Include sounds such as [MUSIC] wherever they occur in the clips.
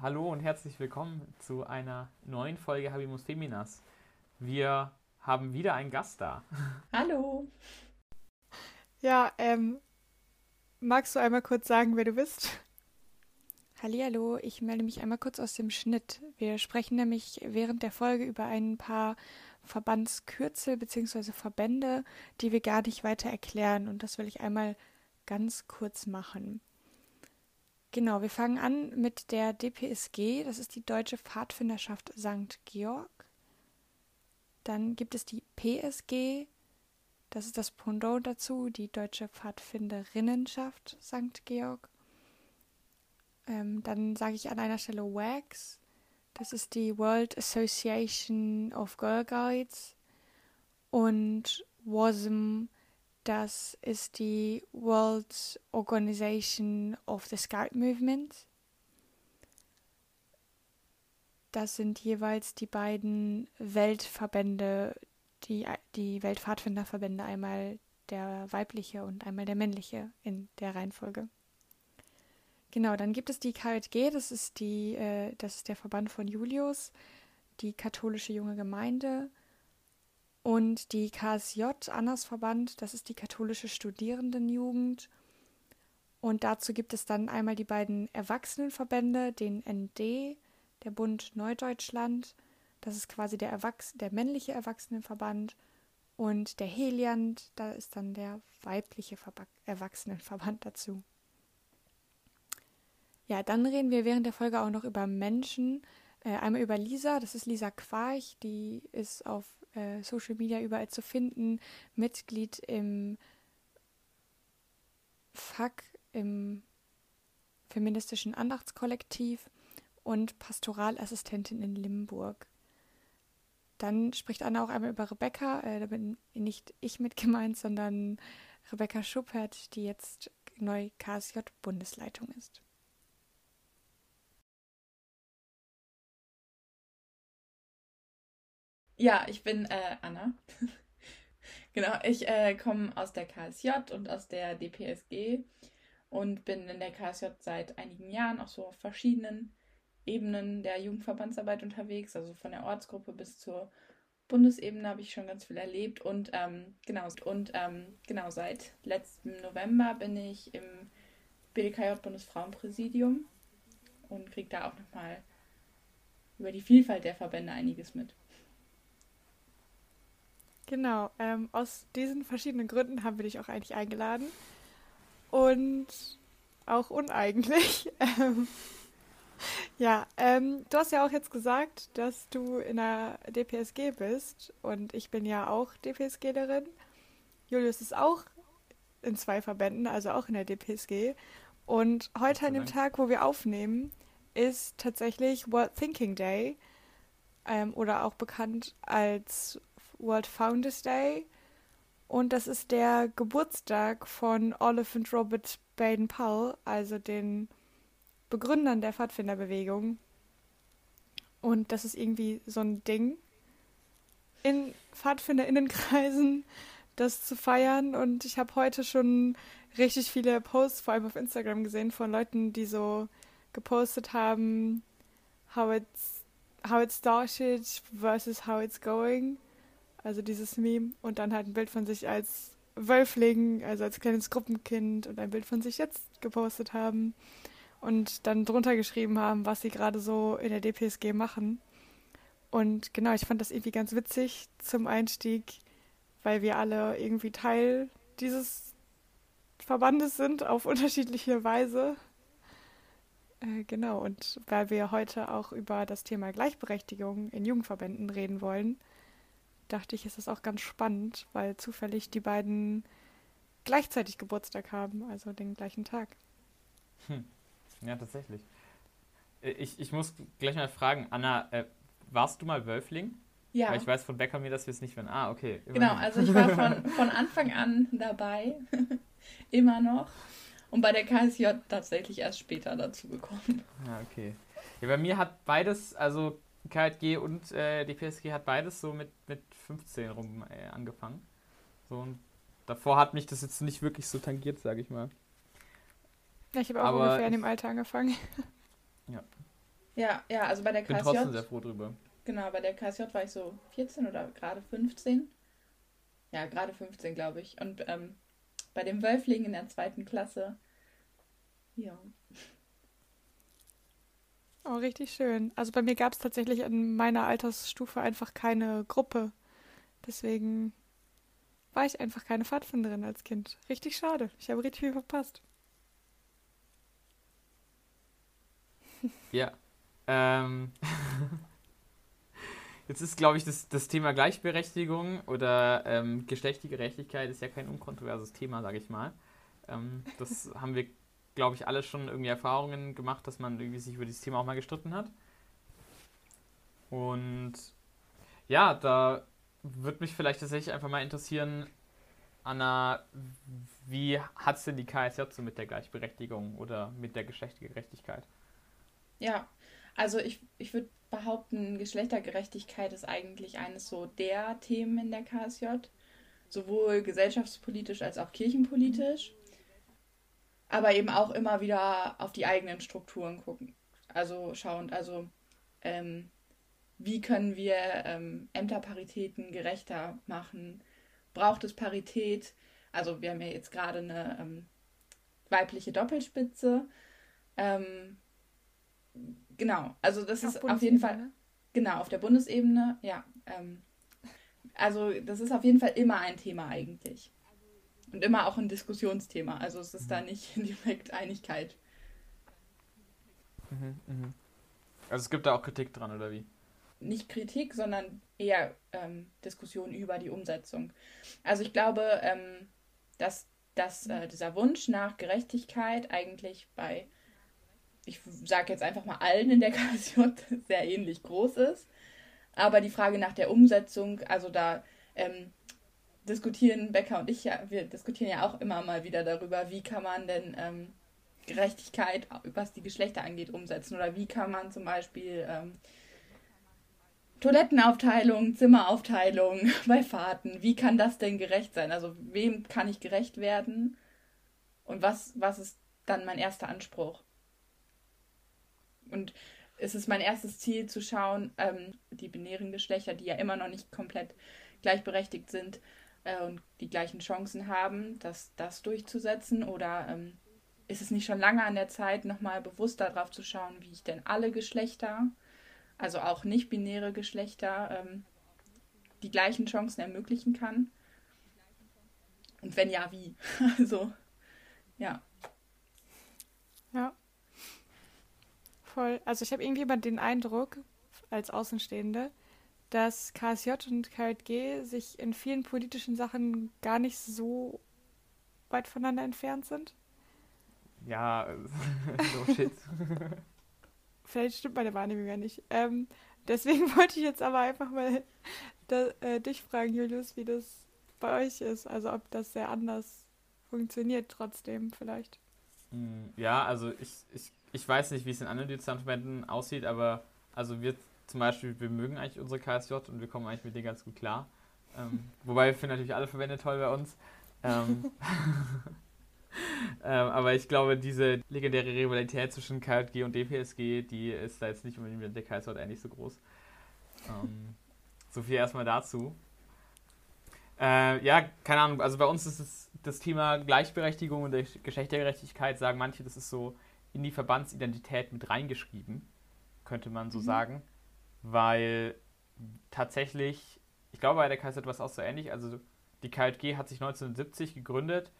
Hallo und herzlich willkommen zu einer neuen Folge Habimus Feminas. Wir haben wieder einen Gast da. [LAUGHS] Hallo. Ja, ähm, magst du einmal kurz sagen, wer du bist? Hallo, ich melde mich einmal kurz aus dem Schnitt. Wir sprechen nämlich während der Folge über ein paar Verbandskürzel bzw. Verbände, die wir gar nicht weiter erklären und das will ich einmal ganz kurz machen. Genau, wir fangen an mit der DPSG, das ist die Deutsche Pfadfinderschaft St. Georg. Dann gibt es die PSG, das ist das Pendant dazu, die Deutsche Pfadfinderinnenschaft St. Georg. Ähm, dann sage ich an einer Stelle WAGS, das ist die World Association of Girl Guides. Und WASM, das ist die World Organization of the Scout Movement. Das sind jeweils die beiden Weltverbände, die, die Weltpfadfinderverbände, einmal der weibliche und einmal der männliche in der Reihenfolge. Genau, dann gibt es die KJG, das ist die, äh, das ist der Verband von Julius, die katholische junge Gemeinde. Und die KSJ, Annas Verband, das ist die katholische Studierendenjugend. Und dazu gibt es dann einmal die beiden Erwachsenenverbände, den ND, der Bund Neudeutschland, das ist quasi der, Erwachs der männliche Erwachsenenverband. Und der Heliand, da ist dann der weibliche Verba Erwachsenenverband dazu. Ja, dann reden wir während der Folge auch noch über Menschen. Äh, einmal über Lisa, das ist Lisa Quarch, die ist auf äh, Social Media überall zu finden, Mitglied im FAK, im feministischen Andachtskollektiv und Pastoralassistentin in Limburg. Dann spricht Anna auch einmal über Rebecca, äh, da bin nicht ich mit gemeint, sondern Rebecca Schuppert, die jetzt neu KSJ-Bundesleitung ist. Ja, ich bin äh, Anna. [LAUGHS] genau, ich äh, komme aus der KSJ und aus der DPSG und bin in der KSJ seit einigen Jahren auch so auf verschiedenen Ebenen der Jugendverbandsarbeit unterwegs, also von der Ortsgruppe bis zur Bundesebene habe ich schon ganz viel erlebt und ähm, genau und ähm, genau seit letztem November bin ich im BDKJ Bundesfrauenpräsidium und kriege da auch nochmal über die Vielfalt der Verbände einiges mit. Genau, ähm, aus diesen verschiedenen Gründen haben wir dich auch eigentlich eingeladen. Und auch uneigentlich. [LAUGHS] Ähm, ja, ähm, du hast ja auch jetzt gesagt, dass du in der DPSG bist und ich bin ja auch DPSGlerin. Julius ist auch in zwei Verbänden, also auch in der DPSG. Und heute an dem Tag, wo wir aufnehmen, ist tatsächlich World Thinking Day ähm, oder auch bekannt als World Founders Day. Und das ist der Geburtstag von Olive und Robert Baden-Powell, also den Begründern der Pfadfinderbewegung. Und das ist irgendwie so ein Ding in PfadfinderInnenkreisen, das zu feiern. Und ich habe heute schon richtig viele Posts, vor allem auf Instagram, gesehen von Leuten, die so gepostet haben, how it's, how it started versus how it's going. Also dieses Meme und dann halt ein Bild von sich als Wölfling, also als kleines Gruppenkind und ein Bild von sich jetzt gepostet haben und dann drunter geschrieben haben, was sie gerade so in der DPSG machen. Und genau, ich fand das irgendwie ganz witzig zum Einstieg, weil wir alle irgendwie Teil dieses Verbandes sind auf [LAUGHS] unterschiedliche Weise. Äh, genau, und weil wir heute auch über das Thema Gleichberechtigung in Jugendverbänden reden wollen, dachte ich, ist das auch ganz spannend, weil zufällig die beiden gleichzeitig Geburtstag haben, also den gleichen Tag. Hm. Ja, tatsächlich. Äh, ich, ich muss gleich mal fragen, Anna, äh, warst du mal Wölfling? Ja. Weil ich weiß von Becker mir, dass wir es nicht werden. Ah, okay. Genau, also ich war von, [LAUGHS] von Anfang an dabei. [LAUGHS] Immer noch. Und bei der KSJ tatsächlich erst später dazu gekommen. Ja, okay. Ja, bei mir hat beides, also KJG und äh, die PSG hat beides so mit, mit 15 rum äh, angefangen. So und davor hat mich das jetzt nicht wirklich so tangiert, sage ich mal. Ja, ich habe auch Aber ungefähr in dem Alter angefangen. [LAUGHS] Ja. Ja, ja, also bei der Bin KSJ. trotzdem sehr froh drüber. Genau, bei der KSJ war ich so 14 oder gerade 15. Ja, gerade 15, glaube ich. Und ähm, bei dem Wölfling in der zweiten Klasse. Ja. Oh, richtig schön. Also bei mir gab es tatsächlich in meiner Altersstufe einfach keine Gruppe. Deswegen war ich einfach keine Pfadfinderin als Kind. Richtig schade. Ich habe richtig viel verpasst. Ja. Ähm. [LAUGHS] Jetzt ist, glaube ich, das, das Thema Gleichberechtigung oder ähm, geschlechtliche Gerechtigkeit ist ja kein unkontroverses Thema, sage ich mal. Ähm, das [LAUGHS] haben wir, glaube ich, alle schon irgendwie Erfahrungen gemacht, dass man irgendwie sich über dieses Thema auch mal gestritten hat. Und ja, da würde mich vielleicht tatsächlich einfach mal interessieren, Anna, wie hat es denn die KSJ so mit der Gleichberechtigung oder mit der geschlechtlichen Gerechtigkeit? Ja, also ich, ich würde behaupten, Geschlechtergerechtigkeit ist eigentlich eines so der Themen in der KSJ, sowohl gesellschaftspolitisch als auch kirchenpolitisch, aber eben auch immer wieder auf die eigenen Strukturen gucken. Also schauend, also ähm, wie können wir ähm, Ämterparitäten gerechter machen? Braucht es Parität? Also wir haben ja jetzt gerade eine ähm, weibliche Doppelspitze. Ähm, genau, also das auf ist auf jeden Fall, genau, auf der Bundesebene, ja. Ähm, also das ist auf jeden Fall immer ein Thema eigentlich. Und immer auch ein Diskussionsthema. Also es ist mhm. da nicht [LAUGHS] direkt Einigkeit. Mhm, mh. Also es gibt da auch Kritik dran, oder wie? Nicht Kritik, sondern eher ähm, Diskussion über die Umsetzung. Also ich glaube, ähm, dass, dass äh, dieser Wunsch nach Gerechtigkeit eigentlich bei ich sage jetzt einfach mal allen in der [LAUGHS] KSJ, sehr ähnlich groß ist. Aber die Frage nach der Umsetzung, also da ähm, diskutieren Becker und ich ja, wir diskutieren ja auch immer mal wieder darüber, wie kann man denn ähm, Gerechtigkeit, was die Geschlechter angeht, umsetzen. Oder wie kann man zum Beispiel ähm, Toilettenaufteilung, Zimmeraufteilung [LAUGHS] bei Fahrten, wie kann das denn gerecht sein? Also wem kann ich gerecht werden? Und was, was ist dann mein erster Anspruch? Und es ist mein erstes Ziel zu schauen, ähm, die binären Geschlechter, die ja immer noch nicht komplett gleichberechtigt sind äh, und die gleichen Chancen haben, das, das durchzusetzen? Oder ähm, ist es nicht schon lange an der Zeit, nochmal bewusst darauf zu schauen, wie ich denn alle Geschlechter, also auch nicht-binäre Geschlechter, ähm, die gleichen Chancen ermöglichen kann? Und wenn ja, wie? [LAUGHS] also, ja. Ja, voll. Also ich habe irgendwie immer den Eindruck, als Außenstehende, dass KSJ und KJG sich in vielen politischen Sachen gar nicht so weit voneinander entfernt sind. Ja, [LAUGHS] so shit. [LAUGHS] Vielleicht stimmt meine Wahrnehmung ja nicht. Ähm, deswegen [LAUGHS] wollte ich jetzt aber einfach mal da, äh, dich fragen, Julius, wie das bei euch ist. Also ob das sehr anders funktioniert trotzdem vielleicht. Hm, ja, also ich, ich ich weiß nicht, wie es in anderen Dezernverbänden aussieht, aber also wir zum Beispiel, wir mögen eigentlich unsere KSJ und wir kommen eigentlich mit denen ganz gut klar. Ähm, wobei wir finden natürlich alle Verbände toll bei uns. Ähm, [LAUGHS] [LAUGHS] ähm, aber ich glaube, diese legendäre Rivalität zwischen KJG und DPSG, die ist da jetzt nicht unbedingt mit der KSJ eigentlich so groß. Ähm, so viel erstmal dazu. Äh, ja, keine Ahnung, also bei uns ist es das Thema Gleichberechtigung und Geschlechtergerechtigkeit, sagen manche, das ist so in die Verbandsidentität mit reingeschrieben, könnte man so mhm. sagen. Weil tatsächlich, ich glaube, bei der KZ war es auch so ähnlich. Also die KJG hat sich 1970 gegründet.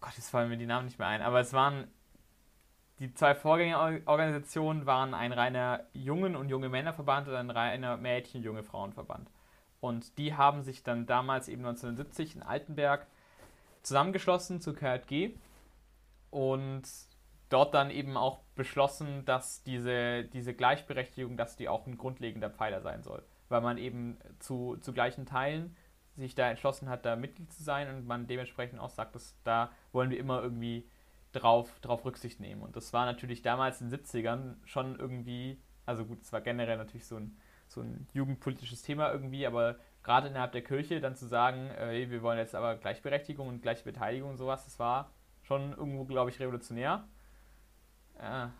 Gott, jetzt fallen mir die Namen nicht mehr ein, aber es waren die zwei Vorgängerorganisationen waren ein reiner Jungen- und junge Männerverband und ein reiner Mädchen-junge Frauenverband. Und die haben sich dann damals eben 1970 in Altenberg zusammengeschlossen zu KJG und dort dann eben auch beschlossen, dass diese, diese Gleichberechtigung, dass die auch ein grundlegender Pfeiler sein soll. Weil man eben zu, zu gleichen Teilen sich da entschlossen hat, da Mitglied zu sein und man dementsprechend auch sagt, dass da wollen wir immer irgendwie drauf, drauf Rücksicht nehmen. Und das war natürlich damals in den 70ern schon irgendwie, also gut, es war generell natürlich so ein, so ein jugendpolitisches Thema irgendwie, aber gerade innerhalb der Kirche dann zu sagen, äh, wir wollen jetzt aber Gleichberechtigung und gleiche Beteiligung und sowas, das war schon irgendwo, glaube ich, revolutionär.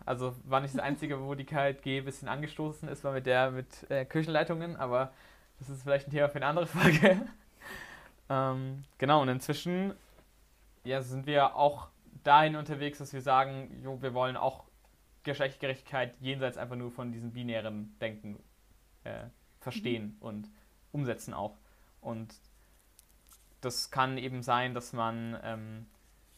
Also war nicht das Einzige, wo die KLG ein bisschen angestoßen ist, war mit der mit äh, Kirchenleitungen, aber das ist vielleicht ein Thema für eine andere Folge. Ähm, genau, und inzwischen ja, sind wir auch dahin unterwegs, dass wir sagen, jo, wir wollen auch Geschlechtergerechtigkeit jenseits einfach nur von diesem binären Denken äh, verstehen mhm. und umsetzen auch. Und das kann eben sein, dass man ähm,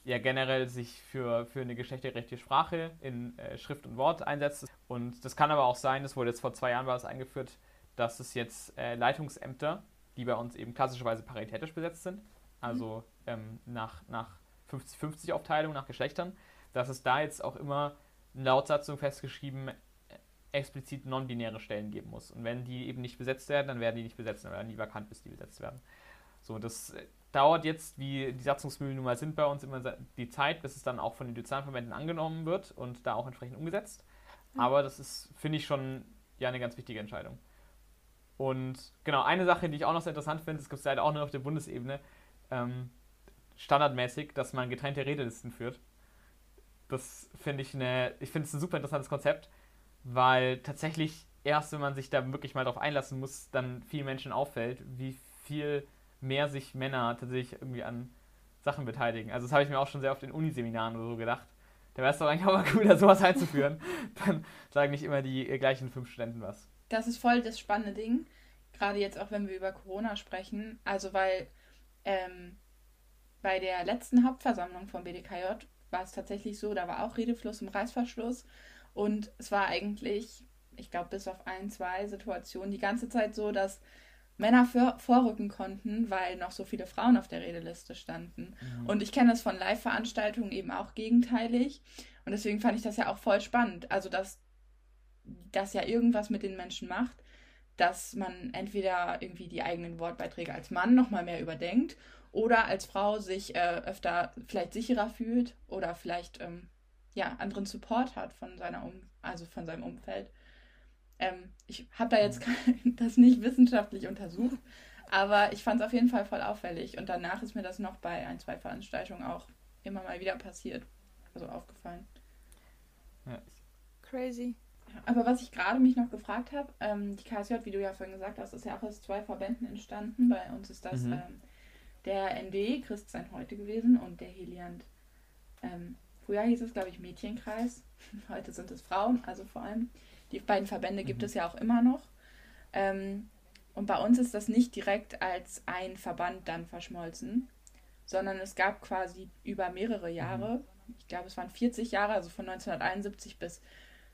ja generell sich für, für eine geschlechtergerechte Sprache in äh, Schrift und Wort einsetzt. Und das kann aber auch sein, das wurde jetzt vor zwei Jahren war es eingeführt, dass es jetzt äh, Leitungsämter, die bei uns eben klassischerweise paritätisch besetzt sind, also ähm, nach, nach 50-50 Aufteilung nach Geschlechtern, dass es da jetzt auch immer in Lautsatzung festgeschrieben äh, explizit non-binäre Stellen geben muss. Und wenn die eben nicht besetzt werden, dann werden die nicht besetzt, dann werden die vakant, bis die besetzt werden. So, das äh, dauert jetzt, wie die Satzungsmühlen nun mal sind bei uns, immer die Zeit, bis es dann auch von den Dezernverbänden angenommen wird und da auch entsprechend umgesetzt. Aber das ist, finde ich, schon ja eine ganz wichtige Entscheidung. Und genau, eine Sache, die ich auch noch sehr interessant finde, es gibt es leider auch nur auf der Bundesebene, ähm, standardmäßig, dass man getrennte Redelisten führt. Das finde ich eine, ich finde es ein super interessantes Konzept, weil tatsächlich erst, wenn man sich da wirklich mal drauf einlassen muss, dann vielen Menschen auffällt, wie viel mehr sich Männer tatsächlich irgendwie an Sachen beteiligen. Also das habe ich mir auch schon sehr oft in Uniseminaren oder so gedacht. Da wäre es doch eigentlich auch mal [LAUGHS] cool, da sowas einzuführen. [LAUGHS] Dann sagen nicht immer die gleichen fünf Studenten was. Das ist voll das spannende Ding. Gerade jetzt auch, wenn wir über Corona sprechen. Also weil ähm, bei der letzten Hauptversammlung vom BDKJ war es tatsächlich so, da war auch Redefluss im Reißverschluss. Und es war eigentlich, ich glaube, bis auf ein, zwei Situationen die ganze Zeit so, dass Männer für, vorrücken konnten, weil noch so viele Frauen auf der Redeliste standen. Mhm. Und ich kenne das von Live-Veranstaltungen eben auch gegenteilig. Und deswegen fand ich das ja auch voll spannend. Also, dass das ja irgendwas mit den Menschen macht, dass man entweder irgendwie die eigenen Wortbeiträge als Mann nochmal mehr überdenkt oder als Frau sich äh, öfter vielleicht sicherer fühlt oder vielleicht ähm, ja anderen Support hat von seiner um also von seinem Umfeld. Ähm, ich habe da jetzt mhm. [LAUGHS] das nicht wissenschaftlich untersucht, aber ich fand es auf jeden Fall voll auffällig. Und danach ist mir das noch bei ein, zwei Veranstaltungen auch immer mal wieder passiert. Also aufgefallen. Ja. Crazy. Aber was ich gerade mich noch gefragt habe, ähm, die KSJ, wie du ja vorhin gesagt hast, ist ja auch aus zwei Verbänden entstanden. Bei uns ist das mhm. ähm, der ND, Christsein heute gewesen, und der Heliant. Ähm, früher hieß es, glaube ich, Mädchenkreis. [LAUGHS] Heute sind es Frauen, also vor allem. Die beiden Verbände gibt mhm. es ja auch immer noch. Ähm, und bei uns ist das nicht direkt als ein Verband dann verschmolzen, sondern es gab quasi über mehrere. Jahre, mhm. ich glaube es waren 40 Jahre, also von 1971 bis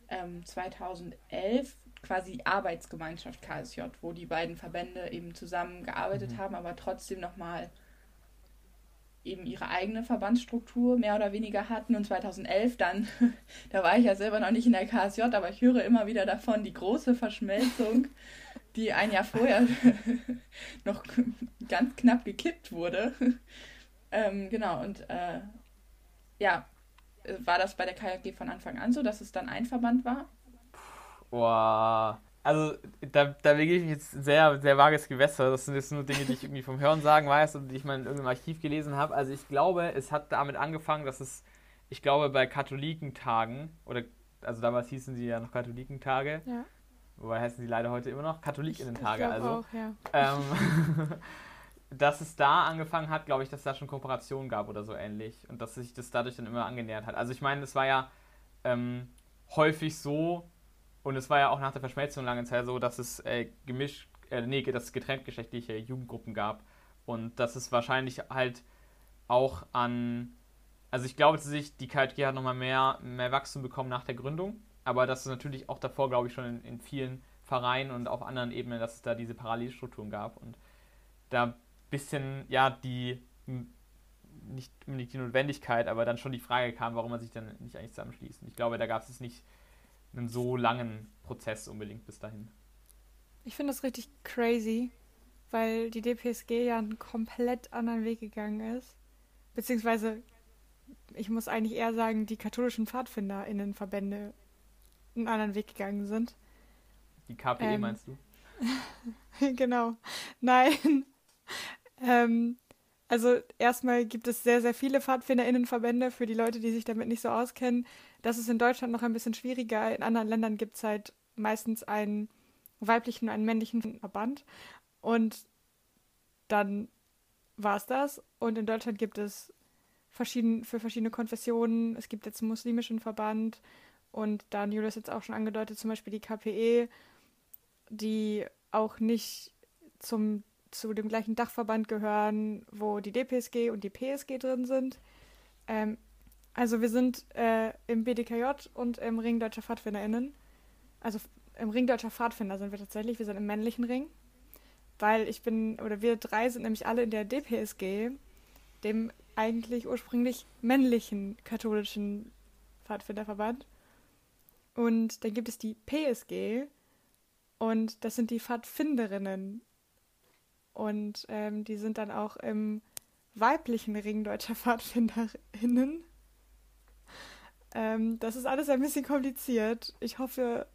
ähm, 2011, quasi Arbeitsgemeinschaft KSJ, wo die beiden Verbände eben zusammengearbeitet mhm. haben, aber trotzdem nochmal eben ihre eigene Verbandsstruktur mehr oder weniger hatten. Und 2011 dann, [LAUGHS] da war ich ja selber noch nicht in der KSJ, aber ich höre immer wieder davon, die große Verschmelzung, die ein Jahr vorher [LAUGHS] noch ganz knapp gekippt wurde. [LAUGHS] ähm, genau, und äh, ja, war das bei der KJG von Anfang an so, dass es dann ein Verband war? Boah, also da, da begebe ich mich jetzt sehr, sehr vages Gewässer. Das sind jetzt nur Dinge, die ich irgendwie vom Hören sagen weiß und die ich mal in irgendeinem Archiv gelesen habe. Also ich glaube, es hat damit angefangen, dass es, ich glaube, bei Katholikentagen, oder also damals hießen sie ja noch Katholikentage, ja. wobei heißen sie leider heute immer noch Katholikinnen-Tage. Also, auch, ja. ähm, [LAUGHS] dass es da angefangen hat, glaube ich, dass es da schon Kooperationen gab oder so ähnlich und dass sich das dadurch dann immer angenähert hat. Also ich meine, es war ja ähm, häufig so, und es war ja auch nach der Verschmelzung lange Zeit so, dass es äh, gemischt, äh, nee, dass es getrenntgeschlechtliche Jugendgruppen gab. Und dass es wahrscheinlich halt auch an, also ich glaube tatsächlich, die KJG hat nochmal mehr, mehr Wachstum bekommen nach der Gründung, aber das ist natürlich auch davor, glaube ich, schon in, in vielen Vereinen und auf anderen Ebenen, dass es da diese Parallelstrukturen gab und da bisschen, ja, die, nicht unbedingt die Notwendigkeit, aber dann schon die Frage kam, warum man sich dann nicht eigentlich zusammenschließt. Und ich glaube, da gab es nicht einen so langen Prozess unbedingt bis dahin. Ich finde das richtig crazy, weil die DPSG ja einen komplett anderen Weg gegangen ist. Beziehungsweise, ich muss eigentlich eher sagen, die katholischen PfadfinderInnenverbände einen anderen Weg gegangen sind. Die KPE ähm, meinst du? [LAUGHS] genau. Nein. Ähm, Also erstmal gibt es sehr, sehr viele PfadfinderInnenverbände für die Leute, die sich damit nicht so auskennen. Das ist in Deutschland noch ein bisschen schwieriger. In anderen Ländern gibt es halt meistens einen weiblichen und einen männlichen Verband. Und dann war es das. Und in Deutschland gibt es verschieden, für verschiedene Konfessionen. Es gibt jetzt einen muslimischen Verband und dann Julius jetzt auch schon angedeutet, zum Beispiel die KPE, die auch nicht zum, zu dem gleichen Dachverband gehören, wo die DPSG und die PSG drin sind. Ähm, also wir sind äh, im BDKJ und im Ring Deutscher PfadfinderInnen. Also im Ring Deutscher Pfadfinder sind wir tatsächlich. Wir sind im männlichen Ring. Weil ich bin, oder wir drei sind nämlich alle in der DPSG, dem eigentlich ursprünglich männlichen katholischen Pfadfinderverband. Und dann gibt es die PSG und das sind die Pfadfinderinnen. Und ähm, die sind dann auch im weiblichen Ring deutscher Pfadfinderinnen. Ähm, das ist alles ein bisschen kompliziert. Ich hoffe,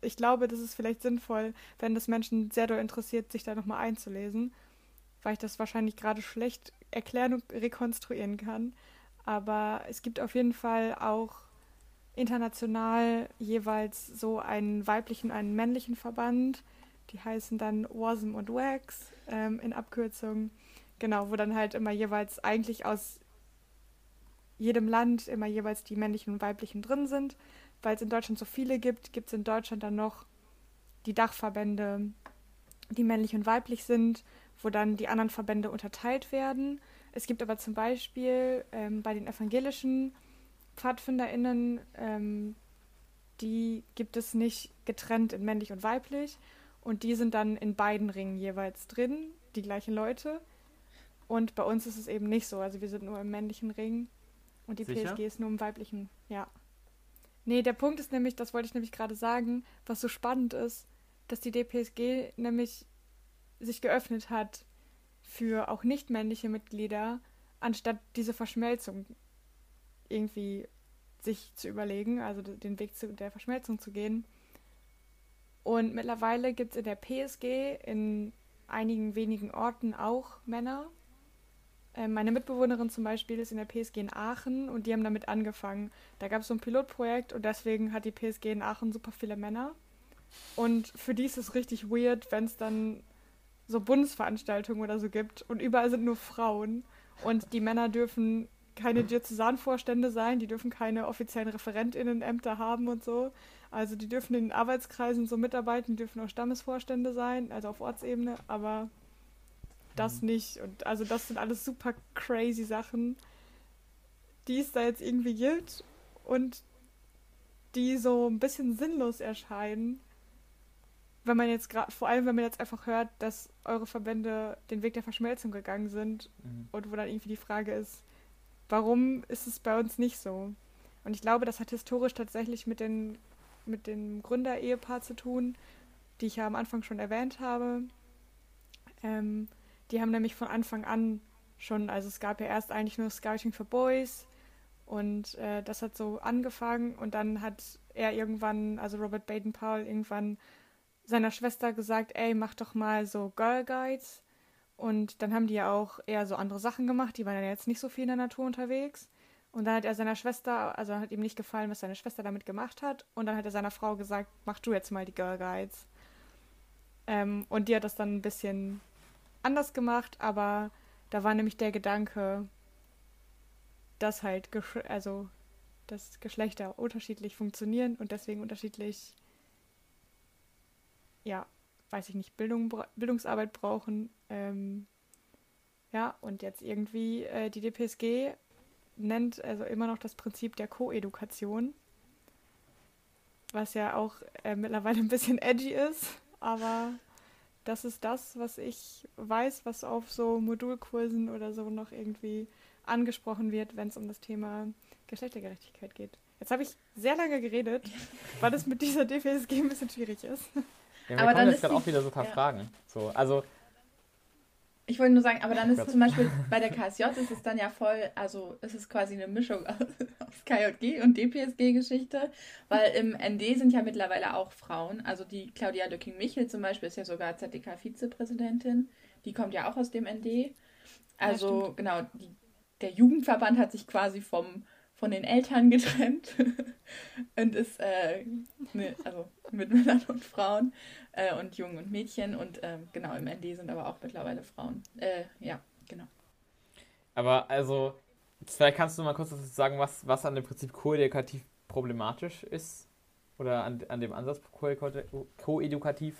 ich glaube, das ist vielleicht sinnvoll, wenn das Menschen sehr doll interessiert, sich da nochmal einzulesen, weil ich das wahrscheinlich gerade schlecht erklären und rekonstruieren kann. Aber es gibt auf jeden Fall auch international jeweils so einen weiblichen, einen männlichen Verband. Die heißen dann WASM und WAX ähm, in Abkürzung. Genau, wo dann halt immer jeweils eigentlich aus jedem Land immer jeweils die männlichen und weiblichen drin sind weil es in Deutschland so viele gibt, gibt es in Deutschland dann noch die Dachverbände, die männlich und weiblich sind, wo dann die anderen Verbände unterteilt werden. Es gibt aber zum Beispiel ähm, bei den evangelischen PfadfinderInnen, ähm, die gibt es nicht getrennt in männlich und weiblich. Und die sind dann in beiden Ringen jeweils drin, die gleichen Leute. Und bei uns ist es eben nicht so. Also wir sind nur im männlichen Ring und die Sicher? PSG ist nur im weiblichen, ja. Nee, der Punkt ist nämlich, das wollte ich nämlich gerade sagen, was so spannend ist, dass die DPSG nämlich sich geöffnet hat für auch nicht männliche Mitglieder, anstatt diese Verschmelzung irgendwie sich zu überlegen, also den Weg zu der Verschmelzung zu gehen. Und mittlerweile gibt es in der PSG in einigen wenigen Orten auch Männer, äh, meine Mitbewohnerin zum Beispiel ist in der PSG in Aachen und die haben damit angefangen. Da gab es so ein Pilotprojekt und deswegen hat die PSG in Aachen super viele Männer. Und für die ist es richtig weird, wenn es dann so Bundesveranstaltungen oder so gibt und überall sind nur Frauen und die Männer dürfen keine Diözesanvorstände sein, die dürfen keine offiziellen Referentinnenämter haben und so. Also die dürfen in den Arbeitskreisen so mitarbeiten, die dürfen auch Stammesvorstände sein, also auf Ortsebene, aber das mhm. nicht. Und also das sind alles super crazy Sachen, die es da jetzt irgendwie gibt und die so ein bisschen sinnlos erscheinen. Wenn man jetzt gerade, vor allem wenn man jetzt einfach hört, dass eure Verbände den Weg der Verschmelzung gegangen sind mhm. und wo dann irgendwie die Frage ist, warum ist es bei uns nicht so? Und ich glaube, das hat historisch tatsächlich mit, den, mit dem Gründerehepaar zu tun, die ich ja am Anfang schon erwähnt habe. Ähm, die haben nämlich von Anfang an schon, also es gab ja erst eigentlich nur Scouting for Boys und äh, das hat so angefangen und dann hat er irgendwann, also Robert Baden-Powell, irgendwann seiner Schwester gesagt, ey, mach doch mal so Girl Guides. Und dann haben die ja auch eher so andere Sachen gemacht, die waren ja jetzt nicht so viel in der Natur unterwegs. Und dann hat er seiner Schwester, also hat ihm nicht gefallen, was seine Schwester damit gemacht hat. Und dann hat er seiner Frau gesagt, mach du jetzt mal die Girl Guides. Ähm, und die hat das dann ein bisschen anders gemacht, aber da war nämlich der Gedanke, dass halt, also, dass Geschlechter unterschiedlich funktionieren und deswegen unterschiedlich, ja, weiß ich nicht, Bildung, Bildungsarbeit brauchen. Ähm, ja, und jetzt irgendwie äh, die DPSG nennt also immer noch das Prinzip der Koedukation, was ja auch äh, mittlerweile ein bisschen edgy ist, aber das ist das, was ich weiß, was auf so Modulkursen oder so noch irgendwie angesprochen wird, wenn es um das Thema Geschlechtergerechtigkeit geht. Jetzt habe ich sehr lange geredet, weil es mit dieser DFSG ein bisschen schwierig ist. Ja, aber dann jetzt gerade auch wieder so ein paar ja. Fragen. So, also ich wollte nur sagen, aber dann ist zum Beispiel bei der KSJ ist es dann ja voll, also ist es quasi eine Mischung [LAUGHS] aus, aus KJG und DPSG-Geschichte, weil im ND sind ja mittlerweile auch Frauen. Also die Claudia Lücking-Michel zum Beispiel ist ja sogar ZDK-Vizepräsidentin. Die kommt ja auch aus dem ND. Also ja, genau, die, der Jugendverband hat sich quasi vom, von den Eltern getrennt [LAUGHS] und ist äh, ne, also mit [LAUGHS] Männern und Frauen äh, und Jungen und Mädchen und äh, genau im ND sind aber auch mittlerweile Frauen. Äh, ja, genau. Aber also, vielleicht kannst du mal kurz sagen, was, was an dem Prinzip koedukativ problematisch ist oder an, an dem Ansatz koedukativ?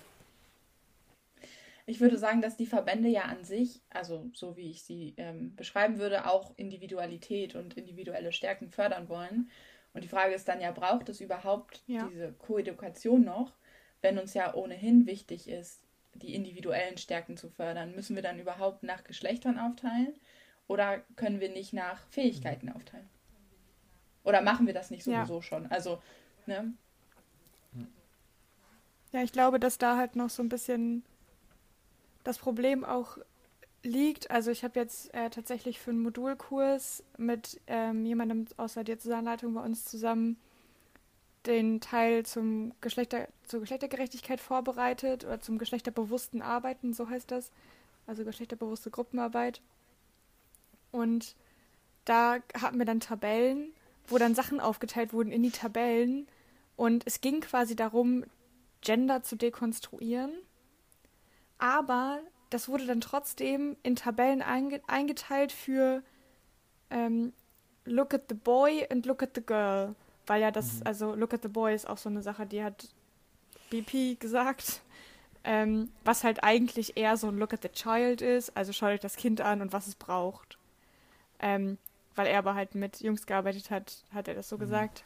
Ich würde sagen, dass die Verbände ja an sich, also so wie ich sie ähm, beschreiben würde, auch Individualität und individuelle Stärken fördern wollen. Und die Frage ist dann ja, braucht es überhaupt ja. diese Koedukation noch, wenn uns ja ohnehin wichtig ist, die individuellen Stärken zu fördern? Müssen wir dann überhaupt nach Geschlechtern aufteilen oder können wir nicht nach Fähigkeiten aufteilen? Oder machen wir das nicht sowieso ja. schon? Also, ne? Ja, ich glaube, dass da halt noch so ein bisschen das Problem auch liegt. Also ich habe jetzt äh, tatsächlich für einen Modulkurs mit ähm, jemandem aus der Diözesanleitung bei uns zusammen den Teil zum Geschlechter, zur Geschlechtergerechtigkeit vorbereitet oder zum geschlechterbewussten Arbeiten, so heißt das. Also geschlechterbewusste Gruppenarbeit. Und da hatten wir dann Tabellen, wo dann Sachen aufgeteilt wurden in die Tabellen. Und es ging quasi darum, Gender zu dekonstruieren. Aber das wurde dann trotzdem in Tabellen einge eingeteilt für ähm, Look at the Boy and Look at the Girl. Weil ja das, mhm. also Look at the Boy ist auch so eine Sache, die hat BP [LAUGHS] gesagt. Ähm, was halt eigentlich eher so ein Look at the Child ist. Also schaut euch das Kind an und was es braucht. Ähm, weil er aber halt mit Jungs gearbeitet hat, hat er das so mhm. gesagt.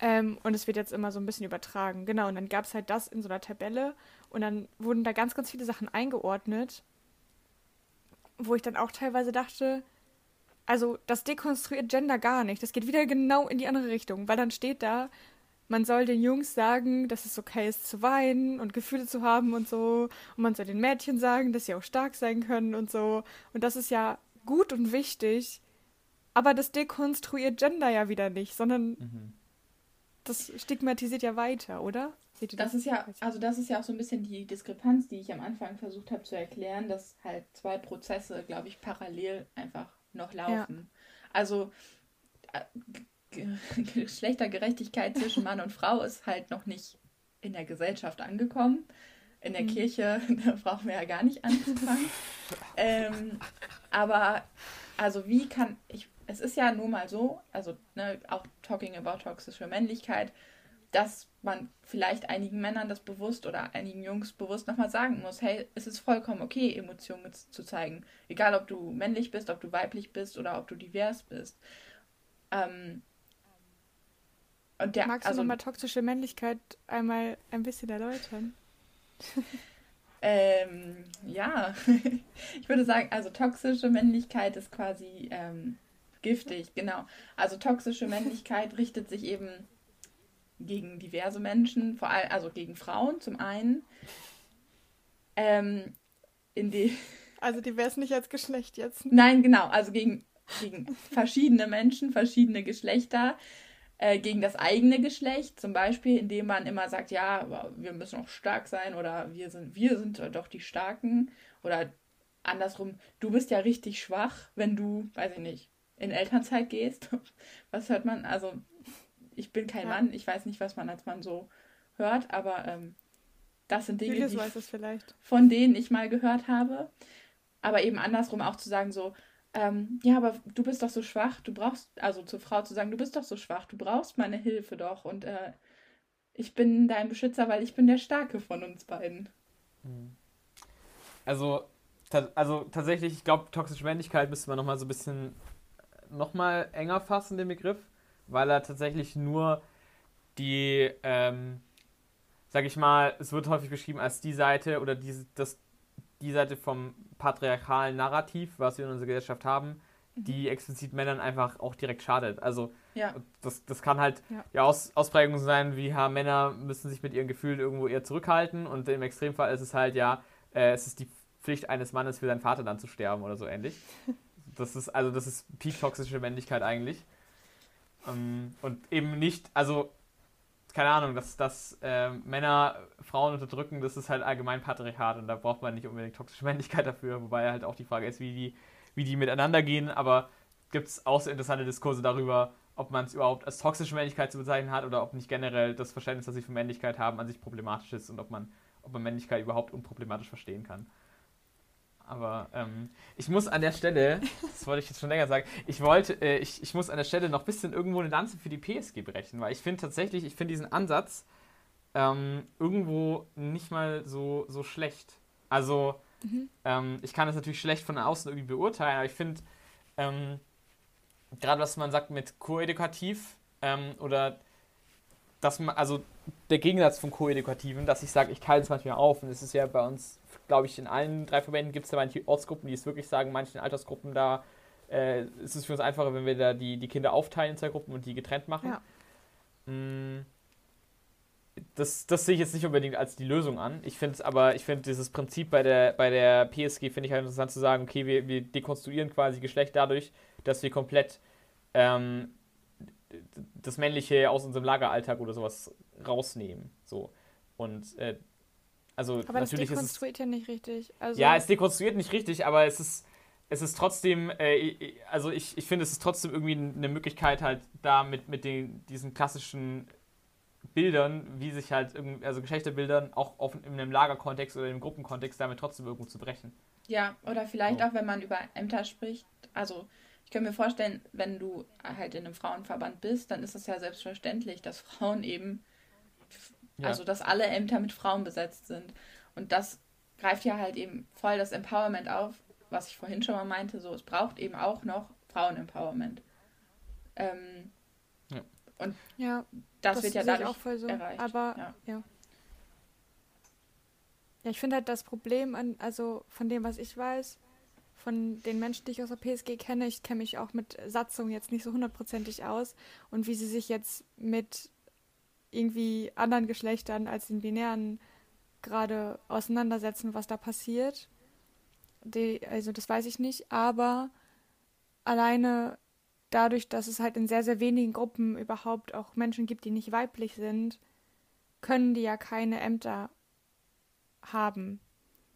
Ähm, und es wird jetzt immer so ein bisschen übertragen. Genau, und dann gab es halt das in so einer Tabelle und dann wurden da ganz, ganz viele Sachen eingeordnet, wo ich dann auch teilweise dachte, also das dekonstruiert Gender gar nicht. Das geht wieder genau in die andere Richtung, weil dann steht da, man soll den Jungs sagen, dass es okay ist zu weinen und Gefühle zu haben und so. Und man soll den Mädchen sagen, dass sie auch stark sein können und so. Und das ist ja gut und wichtig. Aber das dekonstruiert Gender ja wieder nicht, sondern mhm das stigmatisiert ja weiter, oder? Das, das ist ja, also das ist ja auch so ein bisschen die Diskrepanz, die ich am Anfang versucht habe zu erklären, dass halt zwei Prozesse, glaube ich, parallel einfach noch laufen. Ja. Also äh, [LAUGHS] Geschlechtergerechtigkeit zwischen Mann und Frau ist halt noch nicht in der Gesellschaft angekommen. In der mhm. Kirche, [LAUGHS] da brauchen wir ja gar nicht anzufangen. [LAUGHS] ähm, aber also wie kann ich es ist ja nun mal so, also ne, auch talking about toxische Männlichkeit, dass man vielleicht einigen Männern das bewusst oder einigen Jungs bewusst nochmal sagen muss, hey, es ist vollkommen okay, Emotionen zu zeigen. Egal, ob du männlich bist, ob du weiblich bist oder ob du divers bist. Ähm, und der, Magst du also, nochmal toxische Männlichkeit einmal ein bisschen erläutern? [LAUGHS] ähm, ja, [LAUGHS] ich würde sagen, also toxische Männlichkeit ist quasi ähm, Giftig, genau. Also toxische Männlichkeit richtet sich eben gegen diverse Menschen, vor allem also gegen Frauen zum einen. Ähm, in die also divers nicht als Geschlecht jetzt. Nein, genau, also gegen, gegen verschiedene Menschen, verschiedene Geschlechter, äh, gegen das eigene Geschlecht, zum Beispiel, indem man immer sagt, ja, wir müssen auch stark sein oder wir sind, wir sind doch die Starken oder andersrum, du bist ja richtig schwach, wenn du, weiß ich nicht, in Elternzeit gehst. [LAUGHS] Was hört man? Also, ich bin kein ja. Mann, ich weiß nicht, was man als Mann so hört, aber ähm, das sind Dinge, die von denen ich mal gehört habe. Aber eben andersrum auch zu sagen, so, ähm, ja, aber du bist doch so schwach, du brauchst, also zur Frau zu sagen, du bist doch so schwach, du brauchst meine Hilfe doch und äh, ich bin dein Beschützer, weil ich bin der Starke von uns beiden. Mhm. Also, also tatsächlich, ich glaube, toxische Männlichkeit müsste man nochmal so ein bisschen nochmal enger fassen, den Begriff, weil er tatsächlich nur die, ähm, sag ich mal, es wird häufig beschrieben als die Seite oder die, das, die Seite vom patriarchalen Narrativ, was wir in unserer Gesellschaft haben, mhm. die explizit Männern einfach auch direkt schadet. Also ja. das, das kann halt ja, ja Aus, Ausprägungen sein, wie ja, Männer müssen sich mit ihren Gefühlen irgendwo eher zurückhalten und im Extremfall ist es halt ja, äh, es ist die Pflicht eines Mannes für seinen Vater dann zu sterben oder so ähnlich. [LAUGHS] Das ist, also das ist peak-toxische Männlichkeit eigentlich. Ähm, und eben nicht, also, keine Ahnung, dass, dass äh, Männer Frauen unterdrücken, das ist halt allgemein Patriarchat und da braucht man nicht unbedingt toxische [LAUGHS] Männlichkeit dafür, wobei halt auch die Frage ist, wie die, wie die miteinander gehen, aber gibt es auch so interessante Diskurse darüber, ob man es überhaupt als toxische Männlichkeit zu bezeichnen hat oder ob nicht generell das Verständnis, das sie von Männlichkeit haben, an sich problematisch ist und ob man, ob man Männlichkeit überhaupt unproblematisch verstehen kann. Aber ähm, ich muss an der Stelle, das wollte ich jetzt schon länger sagen, ich wollte, äh, ich, ich muss an der Stelle noch ein bisschen irgendwo eine Lanze für die PSG brechen, weil ich finde tatsächlich, ich finde diesen Ansatz ähm, irgendwo nicht mal so, so schlecht. Also, mhm. ähm, ich kann das natürlich schlecht von außen irgendwie beurteilen, aber ich finde, ähm, gerade was man sagt mit koedukativ ähm, oder dass man, also der Gegensatz vom Koedukativen, dass ich sage, ich teile es manchmal auf und es ist ja bei uns, glaube ich, in allen drei Verbänden gibt es da manche Ortsgruppen, die es wirklich sagen, manchen Altersgruppen da äh, ist es für uns einfacher, wenn wir da die, die Kinder aufteilen in zwei Gruppen und die getrennt machen. Ja. Mm, das, das sehe ich jetzt nicht unbedingt als die Lösung an. Ich finde es aber, ich finde dieses Prinzip bei der, bei der PSG finde ich halt interessant zu sagen, okay, wir, wir dekonstruieren quasi Geschlecht dadurch, dass wir komplett ähm, das Männliche aus unserem Lageralltag oder sowas rausnehmen. So. Und äh, also aber natürlich das dekonstruiert ist es, ja nicht richtig. Also ja, es dekonstruiert nicht richtig, aber es ist, es ist trotzdem, äh, also ich, ich finde, es ist trotzdem irgendwie eine Möglichkeit, halt da mit, mit den, diesen klassischen Bildern, wie sich halt, also Geschlechterbildern auch auf, in einem Lagerkontext oder im Gruppenkontext damit trotzdem irgendwo zu brechen. Ja, oder vielleicht so. auch, wenn man über Ämter spricht, also ich kann mir vorstellen, wenn du halt in einem Frauenverband bist, dann ist es ja selbstverständlich, dass Frauen eben, ja. also dass alle Ämter mit Frauen besetzt sind. Und das greift ja halt eben voll das Empowerment auf, was ich vorhin schon mal meinte, so es braucht eben auch noch Frauen-Empowerment. Ähm, ja. Und ja, das, das wird ja dadurch auch voll so. erreicht. Aber ja. ja. Ja, ich finde halt das Problem an, also von dem, was ich weiß, von den Menschen, die ich aus der PSG kenne, ich kenne mich auch mit Satzung jetzt nicht so hundertprozentig aus und wie sie sich jetzt mit irgendwie anderen Geschlechtern als den binären gerade auseinandersetzen, was da passiert. Die, also das weiß ich nicht, aber alleine dadurch, dass es halt in sehr, sehr wenigen Gruppen überhaupt auch Menschen gibt, die nicht weiblich sind, können die ja keine Ämter haben.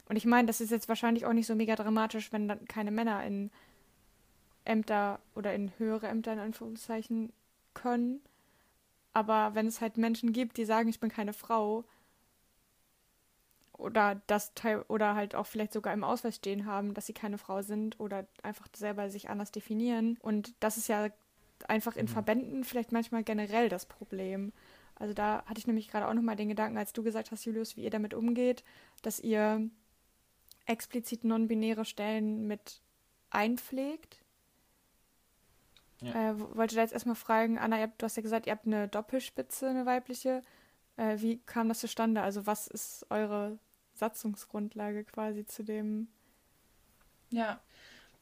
Und ich meine, das ist jetzt wahrscheinlich auch nicht so mega dramatisch, wenn dann keine Männer in Ämter oder in höhere Ämter in Anführungszeichen können. Aber wenn es halt Menschen gibt, die sagen, ich bin keine Frau, oder das Teil oder halt auch vielleicht sogar im Ausweis stehen haben, dass sie keine Frau sind oder einfach selber sich anders definieren. Und das ist ja einfach in mhm. Verbänden vielleicht manchmal generell das Problem. Also da hatte ich nämlich gerade auch nochmal den Gedanken, als du gesagt hast, Julius, wie ihr damit umgeht, dass ihr explizit non-binäre Stellen mit einpflegt. Ja. Äh, wollte da jetzt erstmal fragen, Anna, habt, du hast ja gesagt, ihr habt eine Doppelspitze, eine weibliche. Äh, wie kam das zustande? Also was ist eure Satzungsgrundlage quasi zu dem? Ja,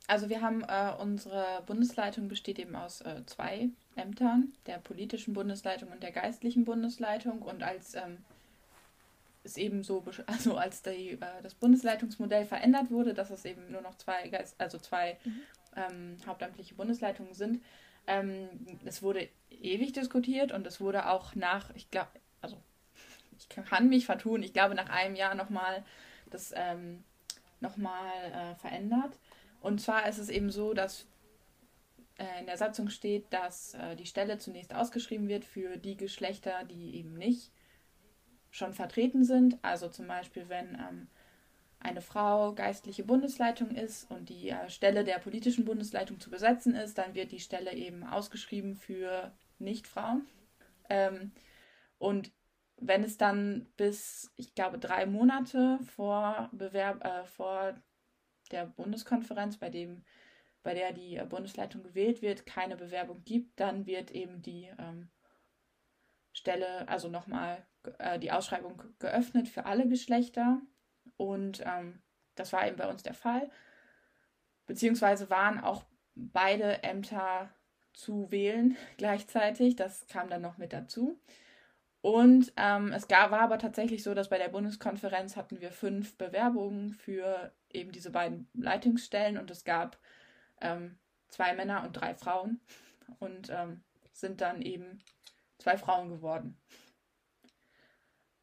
also wir haben äh, unsere Bundesleitung besteht eben aus äh, zwei Ämtern, der politischen Bundesleitung und der geistlichen Bundesleitung. Und als ähm, es eben so, [LAUGHS] also als die, äh, das Bundesleitungsmodell verändert wurde, dass es eben nur noch zwei, Geist, also zwei mhm. Ähm, hauptamtliche Bundesleitungen sind, ähm, es wurde ewig diskutiert und es wurde auch nach, ich glaube, also ich kann mich vertun, ich glaube nach einem Jahr nochmal das ähm, nochmal äh, verändert. Und zwar ist es eben so, dass äh, in der Satzung steht, dass äh, die Stelle zunächst ausgeschrieben wird für die Geschlechter, die eben nicht schon vertreten sind. Also zum Beispiel, wenn ähm, eine Frau geistliche Bundesleitung ist und die äh, Stelle der politischen Bundesleitung zu besetzen ist, dann wird die Stelle eben ausgeschrieben für Nicht-Frauen. Ähm, und wenn es dann bis, ich glaube, drei Monate vor, Bewerb, äh, vor der Bundeskonferenz, bei, dem, bei der die äh, Bundesleitung gewählt wird, keine Bewerbung gibt, dann wird eben die ähm, Stelle, also nochmal äh, die Ausschreibung geöffnet für alle Geschlechter. Und ähm, das war eben bei uns der Fall. Beziehungsweise waren auch beide Ämter zu wählen [LAUGHS] gleichzeitig. Das kam dann noch mit dazu. Und ähm, es gab, war aber tatsächlich so, dass bei der Bundeskonferenz hatten wir fünf Bewerbungen für eben diese beiden Leitungsstellen und es gab ähm, zwei Männer und drei Frauen und ähm, sind dann eben zwei Frauen geworden.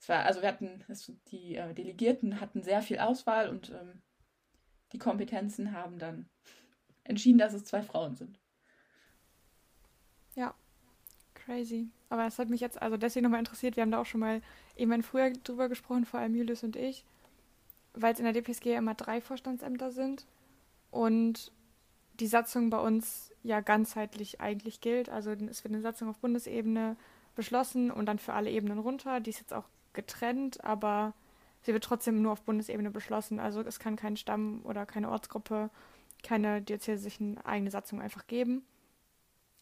War, also wir hatten, die äh, Delegierten hatten sehr viel Auswahl und ähm, die Kompetenzen haben dann entschieden, dass es zwei Frauen sind. Ja, crazy. Aber es hat mich jetzt also deswegen nochmal interessiert. Wir haben da auch schon mal eben früher drüber gesprochen, vor allem Julius und ich, weil es in der DPSG immer drei Vorstandsämter sind und die Satzung bei uns ja ganzheitlich eigentlich gilt. Also es wird eine Satzung auf Bundesebene beschlossen und dann für alle Ebenen runter. Die ist jetzt auch getrennt, aber sie wird trotzdem nur auf Bundesebene beschlossen. Also es kann keinen Stamm oder keine Ortsgruppe, keine diözesischen eigene Satzung einfach geben.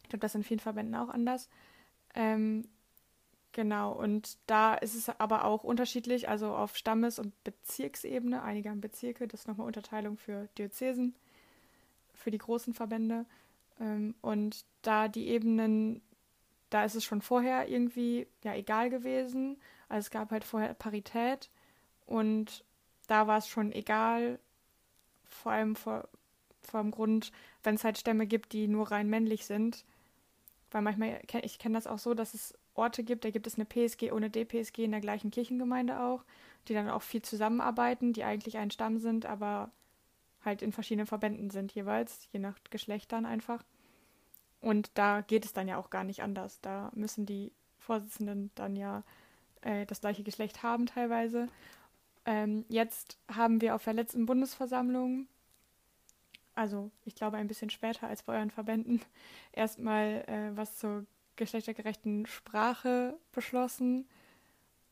Ich glaube, das ist in vielen Verbänden auch anders. Ähm, genau, und da ist es aber auch unterschiedlich, also auf Stammes- und Bezirksebene. Einige haben Bezirke, das ist nochmal Unterteilung für Diözesen, für die großen Verbände. Ähm, und da die Ebenen, da ist es schon vorher irgendwie ja egal gewesen. Also es gab halt vorher Parität und da war es schon egal, vor allem vor, vor dem Grund, wenn es halt Stämme gibt, die nur rein männlich sind. Weil manchmal, ich kenne das auch so, dass es Orte gibt, da gibt es eine PSG ohne DPSG in der gleichen Kirchengemeinde auch, die dann auch viel zusammenarbeiten, die eigentlich ein Stamm sind, aber halt in verschiedenen Verbänden sind jeweils, je nach Geschlechtern einfach. Und da geht es dann ja auch gar nicht anders. Da müssen die Vorsitzenden dann ja äh, das gleiche Geschlecht haben teilweise. Ähm, jetzt haben wir auf der letzten Bundesversammlung, also ich glaube ein bisschen später als bei euren Verbänden, [LAUGHS] erstmal äh, was zur geschlechtergerechten Sprache beschlossen.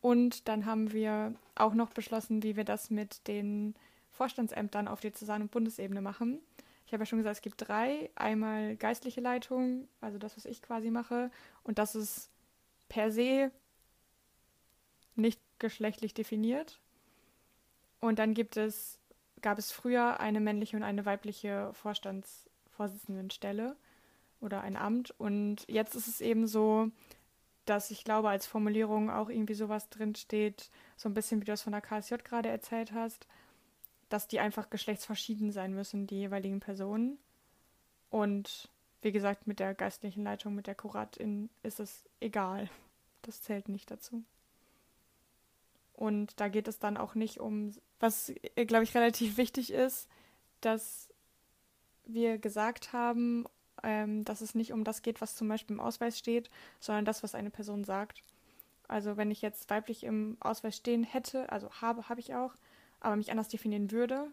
Und dann haben wir auch noch beschlossen, wie wir das mit den Vorstandsämtern auf Diözesan- und Bundesebene machen. Ich habe ja schon gesagt, es gibt drei. Einmal geistliche Leitung, also das, was ich quasi mache. Und das ist per se nicht geschlechtlich definiert. Und dann gibt es, gab es früher eine männliche und eine weibliche Vorstandsvorsitzendenstelle oder ein Amt. Und jetzt ist es eben so, dass ich glaube, als Formulierung auch irgendwie sowas drinsteht, so ein bisschen wie du es von der KSJ gerade erzählt hast, dass die einfach geschlechtsverschieden sein müssen, die jeweiligen Personen. Und wie gesagt, mit der geistlichen Leitung, mit der Kuratin ist es egal. Das zählt nicht dazu. Und da geht es dann auch nicht um, was, äh, glaube ich, relativ [LAUGHS] wichtig ist, dass wir gesagt haben, ähm, dass es nicht um das geht, was zum Beispiel im Ausweis steht, sondern das, was eine Person sagt. Also wenn ich jetzt weiblich im Ausweis stehen hätte, also habe, habe ich auch, aber mich anders definieren würde,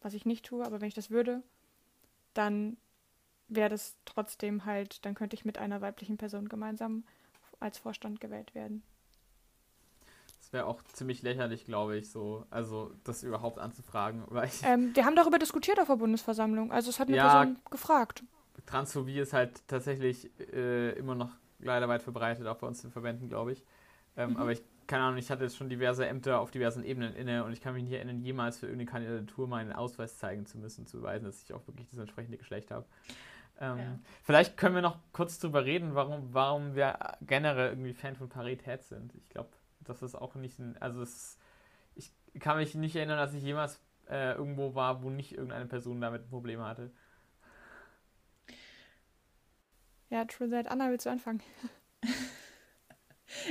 was ich nicht tue, aber wenn ich das würde, dann wäre das trotzdem halt, dann könnte ich mit einer weiblichen Person gemeinsam als Vorstand gewählt werden. Das wäre auch ziemlich lächerlich, glaube ich, so, also das überhaupt anzufragen. [LAUGHS] Weil ich, ähm, wir haben darüber diskutiert auf der Bundesversammlung, also es hat eine ja, Person gefragt. Transphobie ist halt tatsächlich äh, immer noch leider weit verbreitet, auch bei uns in Verbänden, glaube ich. Ähm, mhm. Aber ich, keine Ahnung, ich hatte jetzt schon diverse Ämter auf diversen Ebenen inne und ich kann mich nicht erinnern, jemals für irgendeine Kandidatur meinen Ausweis zeigen zu müssen, zu beweisen, dass ich auch wirklich das entsprechende Geschlecht habe. Ähm, ja. Vielleicht können wir noch kurz drüber reden, warum, warum wir generell irgendwie Fan von Parität sind. Ich glaube, das ist auch nicht ein, also es, ich kann mich nicht erinnern, dass ich jemals äh, irgendwo war, wo nicht irgendeine Person damit Probleme hatte. Ja, True That. Anna, willst du anfangen? [LAUGHS]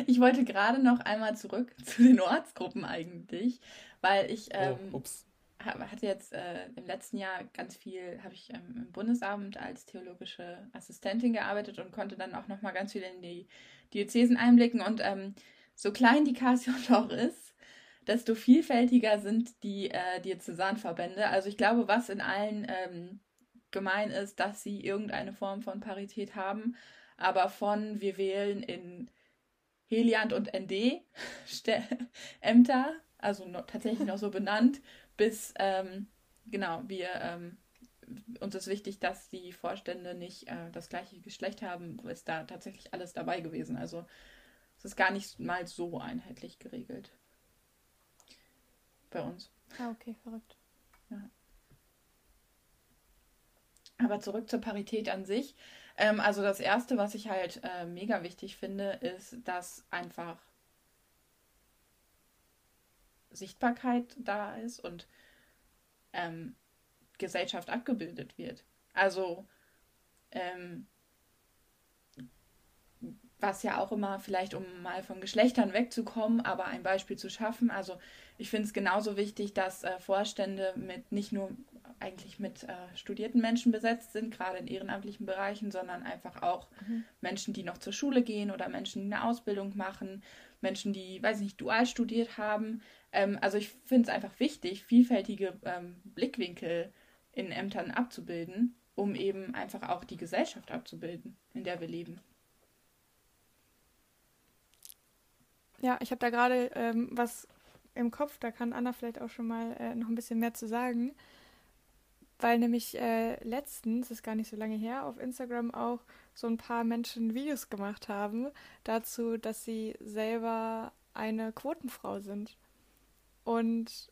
Ich wollte gerade noch einmal zurück [LAUGHS] zu den Ortsgruppen eigentlich, weil ich oh, ähm, oh, hatte jetzt äh, im letzten Jahr ganz viel, habe ich ähm, im Bundesamt als theologische Assistentin gearbeitet und konnte dann auch noch mal ganz viel in die Diözesen einblicken und ähm, so klein die KSJ auch ist, desto vielfältiger sind die äh, Diözesanverbände. Also ich glaube, was in allen ähm, gemein ist, dass sie irgendeine Form von Parität haben. Aber von wir wählen in Heliand und ND [LAUGHS] Ämter, also noch, tatsächlich noch so benannt, bis ähm, genau, wir ähm, uns ist wichtig, dass die Vorstände nicht äh, das gleiche Geschlecht haben, ist da tatsächlich alles dabei gewesen. Also es ist gar nicht mal so einheitlich geregelt. Bei uns. Ah, okay, verrückt. Ja. Aber zurück zur Parität an sich. Ähm, also das Erste, was ich halt äh, mega wichtig finde, ist, dass einfach Sichtbarkeit da ist und ähm, Gesellschaft abgebildet wird. Also ähm, was ja auch immer vielleicht, um mal von Geschlechtern wegzukommen, aber ein Beispiel zu schaffen. Also ich finde es genauso wichtig, dass äh, Vorstände mit nicht nur eigentlich mit äh, studierten Menschen besetzt sind, gerade in ehrenamtlichen Bereichen, sondern einfach auch mhm. Menschen, die noch zur Schule gehen oder Menschen, die eine Ausbildung machen, Menschen, die, weiß ich nicht, dual studiert haben. Ähm, also ich finde es einfach wichtig, vielfältige ähm, Blickwinkel in Ämtern abzubilden, um eben einfach auch die Gesellschaft abzubilden, in der wir leben. Ja, ich habe da gerade ähm, was im Kopf, da kann Anna vielleicht auch schon mal äh, noch ein bisschen mehr zu sagen. Weil nämlich äh, letztens, ist gar nicht so lange her, auf Instagram auch so ein paar Menschen Videos gemacht haben dazu, dass sie selber eine Quotenfrau sind. Und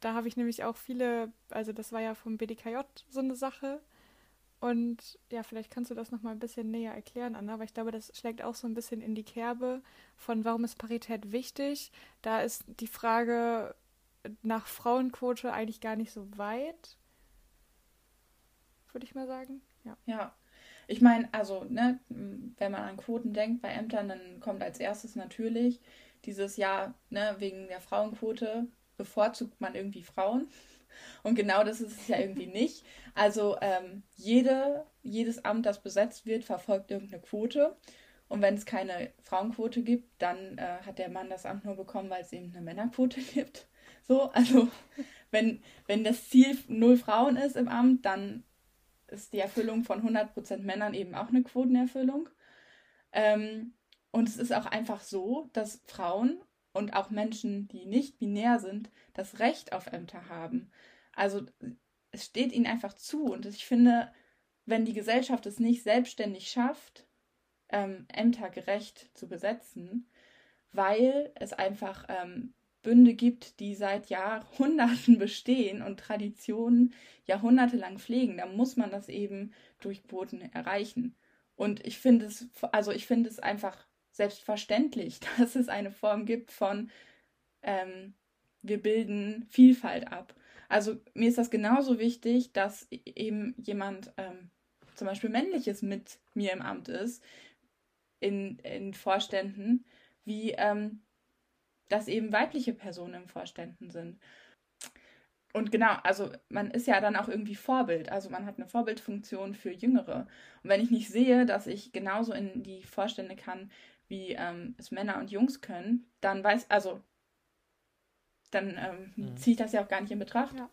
da habe ich nämlich auch viele, also das war ja vom BDKJ so eine Sache, und ja, vielleicht kannst du das noch mal ein bisschen näher erklären, Anna, weil ich glaube, das schlägt auch so ein bisschen in die Kerbe von, warum ist Parität wichtig? Da ist die Frage nach Frauenquote eigentlich gar nicht so weit, würde ich mal sagen. Ja. Ja. Ich meine, also, ne, wenn man an Quoten denkt bei Ämtern, dann kommt als erstes natürlich dieses Jahr, ne, wegen der Frauenquote bevorzugt man irgendwie Frauen. Und genau das ist es ja irgendwie nicht. Also ähm, jede, jedes Amt, das besetzt wird, verfolgt irgendeine Quote. Und wenn es keine Frauenquote gibt, dann äh, hat der Mann das Amt nur bekommen, weil es eben eine Männerquote [LAUGHS] gibt. So, also wenn, wenn das Ziel null Frauen ist im Amt, dann ist die Erfüllung von 100% Männern eben auch eine Quotenerfüllung. Ähm, und es ist auch einfach so, dass Frauen und auch Menschen, die nicht binär sind, das Recht auf Ämter haben. Also es steht ihnen einfach zu. Und ich finde, wenn die Gesellschaft es nicht selbstständig schafft, ähm, Ämter gerecht zu besetzen, weil es einfach ähm, Bünde gibt, die seit Jahrhunderten [LAUGHS] bestehen und Traditionen jahrhundertelang pflegen, dann muss man das eben durch Quoten erreichen. Und ich finde es, also ich finde es einfach selbstverständlich, [LAUGHS] dass es eine Form gibt von ähm, wir bilden Vielfalt ab. Also mir ist das genauso wichtig, dass e-, eben jemand ähm, zum Beispiel männliches mit mir im Amt ist, in, in Vorständen, wie ähm, dass eben weibliche Personen im Vorständen sind. Und genau, also man ist ja dann auch irgendwie Vorbild. Also man hat eine Vorbildfunktion für Jüngere. Und wenn ich nicht sehe, dass ich genauso in die Vorstände kann, wie ähm, es Männer und Jungs können, dann weiß, also dann ähm, mhm. ziehe ich das ja auch gar nicht in Betracht. Ja,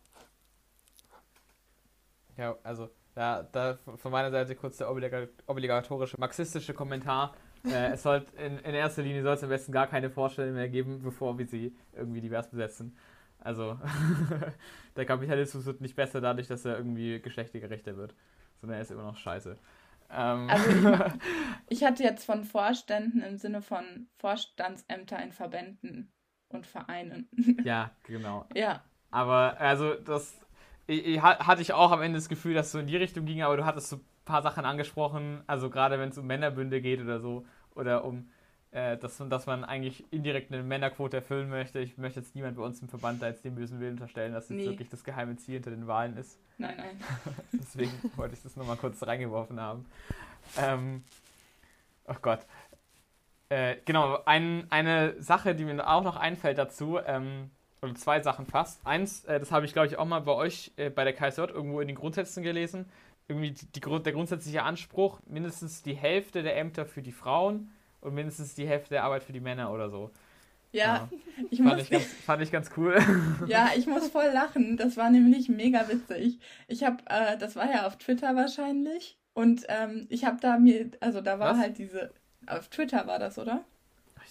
ja also da, da von meiner Seite kurz der obligatorische marxistische Kommentar. äh, [LAUGHS] es soll in, in erster Linie soll es am besten gar keine Vorstellung mehr geben, bevor wir sie irgendwie divers besetzen. Also [LAUGHS] der Kapitalismus wird nicht besser dadurch, dass er irgendwie geschlechtergerechter wird, sondern er ist immer noch scheiße. Ähm. Also ich, [LAUGHS] ich, hatte jetzt von Vorständen im Sinne von Vorstandsämter in Verbänden und Vereinen. Ja, genau. ja. Aber also das ich, ich, hatte ich auch am Ende das Gefühl, dass es so in die Richtung ging, aber du hattest so ein paar Sachen angesprochen, also gerade wenn es um Männerbünde geht oder so, oder um äh, dass, dass man eigentlich indirekt eine Männerquote erfüllen möchte. Ich möchte jetzt niemand bei uns im Verband da jetzt den bösen Willen unterstellen, dass das nee. wirklich das geheime Ziel hinter den Wahlen ist. Nein, nein. [LAUGHS] [LAUGHS] Deswegen wollte ich das nochmal kurz reingeworfen haben. Ähm, oh Gott. Äh, genau, ein, eine Sache, die mir auch noch einfällt dazu, ähm, oder zwei Sachen fast. Eins, äh, das habe ich glaube ich auch mal bei euch äh, bei der KSJ irgendwo in den Grundsätzen gelesen. Irgendwie die, die, der grundsätzliche Anspruch, mindestens die Hälfte der Ämter für die Frauen und mindestens die Hälfte der Arbeit für die Männer oder so. Ja, ja. [LAUGHS] ich fand, muss, ich ganz, [LAUGHS] fand ich ganz cool. Ja, [LAUGHS] ich muss voll lachen. Das war nämlich mega witzig. Ich habe, äh, das war ja auf Twitter wahrscheinlich. Und ähm, ich habe da mir, also da war Was? halt diese, auf Twitter war das, oder?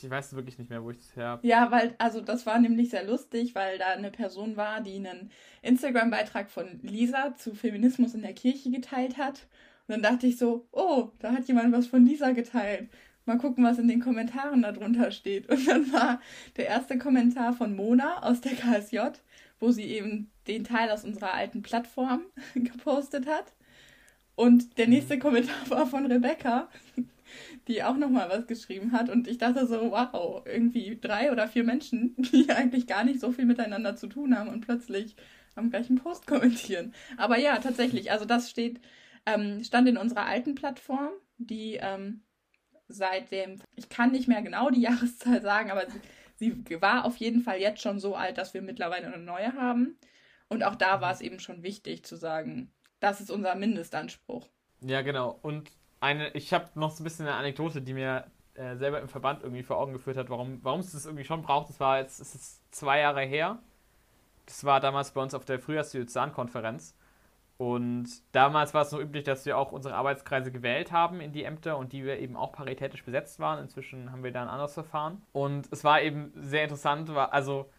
Ich weiß wirklich nicht mehr, wo ich das her habe. Ja, weil, also das war nämlich sehr lustig, weil da eine Person war, die einen Instagram-Beitrag von Lisa zu Feminismus in der Kirche geteilt hat. Und dann dachte ich so, oh, da hat jemand was von Lisa geteilt. Mal gucken, was in den Kommentaren darunter steht. Und dann war der erste Kommentar von Mona aus der KSJ, wo sie eben den Teil aus unserer alten Plattform [LAUGHS] gepostet hat. Und der nächste mhm. Kommentar war von Rebecca, die auch nochmal was geschrieben hat. Und ich dachte so, wow, irgendwie drei oder vier Menschen, die [LAUGHS] eigentlich gar nicht so viel miteinander zu tun haben und plötzlich am gleichen Post kommentieren. Aber ja, tatsächlich, also das steht, ähm, stand in unserer alten Plattform, die ähm, seit dem, ich kann nicht mehr genau die [LAUGHS] Jahreszahl sagen, aber sie, sie war auf jeden Fall jetzt schon so alt, dass wir mittlerweile eine neue haben. Und auch da war es eben schon wichtig zu sagen, das ist unser Mindestanspruch. Ja, genau. Und eine, ich habe noch so ein bisschen eine Anekdote, die mir äh, selber im Verband irgendwie vor Augen geführt hat, warum, warum es das irgendwie schon braucht. Das war jetzt, ist jetzt zwei Jahre her. Das war damals bei uns auf der Frühjahrsdiözesan-Konferenz. Und damals war es so üblich, dass wir auch unsere Arbeitskreise gewählt haben in die Ämter und die wir eben auch paritätisch besetzt waren. Inzwischen haben wir da ein anderes Verfahren. Und es war eben sehr interessant, also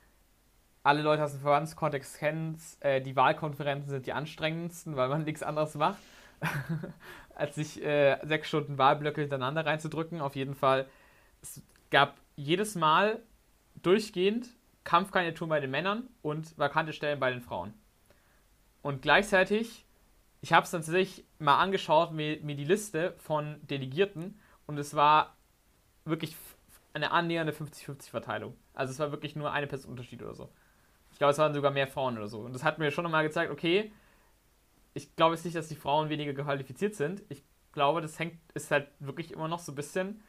alle Leute aus dem Verbandskontext kennen äh, die Wahlkonferenzen sind die anstrengendsten, weil man nichts anderes macht, [LAUGHS] als sich äh, sechs Stunden Wahlblöcke hintereinander reinzudrücken. Auf jeden Fall, es gab jedes Mal durchgehend Kampfkandidatur bei den Männern und vakante Stellen bei den Frauen. Und gleichzeitig, ich habe es tatsächlich mal angeschaut, mir, mir die Liste von Delegierten und es war wirklich eine annähernde 50-50-Verteilung. Also es war wirklich nur eine Person Unterschied oder so. Ich glaube, es waren sogar mehr Frauen oder so. Und das hat mir schon nochmal gezeigt, okay, ich glaube jetzt nicht, dass die Frauen weniger qualifiziert sind. Ich glaube, das hängt, ist halt wirklich immer noch so ein bisschen,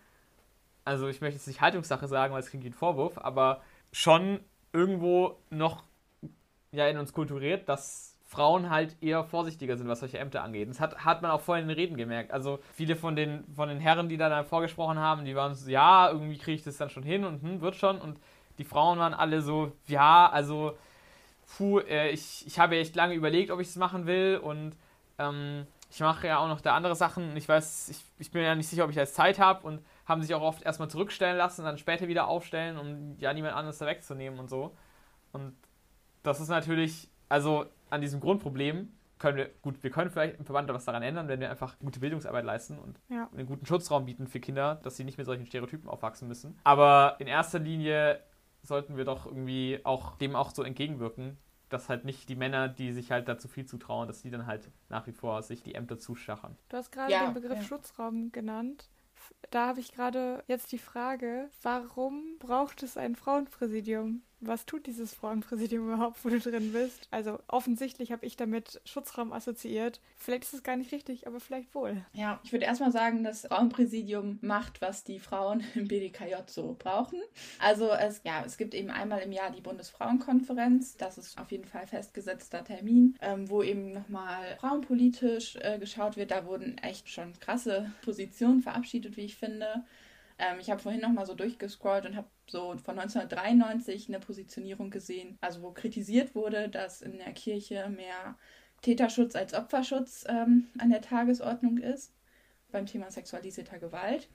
also ich möchte jetzt nicht Haltungssache sagen, weil es klingt wie ein Vorwurf, aber schon irgendwo noch ja in uns kulturiert, dass Frauen halt eher vorsichtiger sind, was solche Ämter angeht. Das hat, hat man auch vorhin in den Reden gemerkt. Also viele von den, von den Herren, die da dann vorgesprochen haben, die waren so, ja, irgendwie kriege ich das dann schon hin und hm, wird schon. Und die Frauen waren alle so, ja, also, puh, äh, ich, ich habe echt lange überlegt, ob ich es machen will und ähm, ich mache ja auch noch da andere Sachen. Ich weiß, ich, ich bin ja nicht sicher, ob ich jetzt Zeit habe und haben sich auch oft erstmal zurückstellen lassen und dann später wieder aufstellen, um ja niemand anderes da wegzunehmen und so. Und das ist natürlich, also an diesem Grundproblem können wir, gut, wir können vielleicht im Verband was daran ändern, wenn wir einfach gute Bildungsarbeit leisten und ja. einen guten Schutzraum bieten für Kinder, dass sie nicht mit solchen Stereotypen aufwachsen müssen. Aber in erster Linie sollten wir doch irgendwie auch dem auch so entgegenwirken, dass halt nicht die Männer, die sich halt dazu viel zutrauen, dass die dann halt nach wie vor sich die Ämter zuschachern. Du hast gerade ja, den Begriff ja. Schutzraum genannt da habe ich gerade jetzt die Frage, warum braucht es ein Frauenpräsidium? Was tut dieses Frauenpräsidium überhaupt, wo du drin bist? Also offensichtlich habe ich damit Schutzraum assoziiert. Vielleicht ist es gar nicht richtig, aber vielleicht wohl. Ja, ich würde erstmal sagen, das Frauenpräsidium macht, was die Frauen im BDKJ so brauchen. Also es, ja, es gibt eben einmal im Jahr die Bundesfrauenkonferenz. Das ist auf jeden Fall festgesetzter Termin, ähm, wo eben nochmal frauenpolitisch äh, geschaut wird. Da wurden echt schon krasse Positionen verabschiedet, wie ich finde. Ähm, ich habe vorhin nochmal so durchgescrollt und habe so von 1993 eine Positionierung gesehen, also wo kritisiert wurde, dass in der Kirche mehr Täterschutz als Opferschutz ähm, an der Tagesordnung ist beim Thema sexualisierter Gewalt.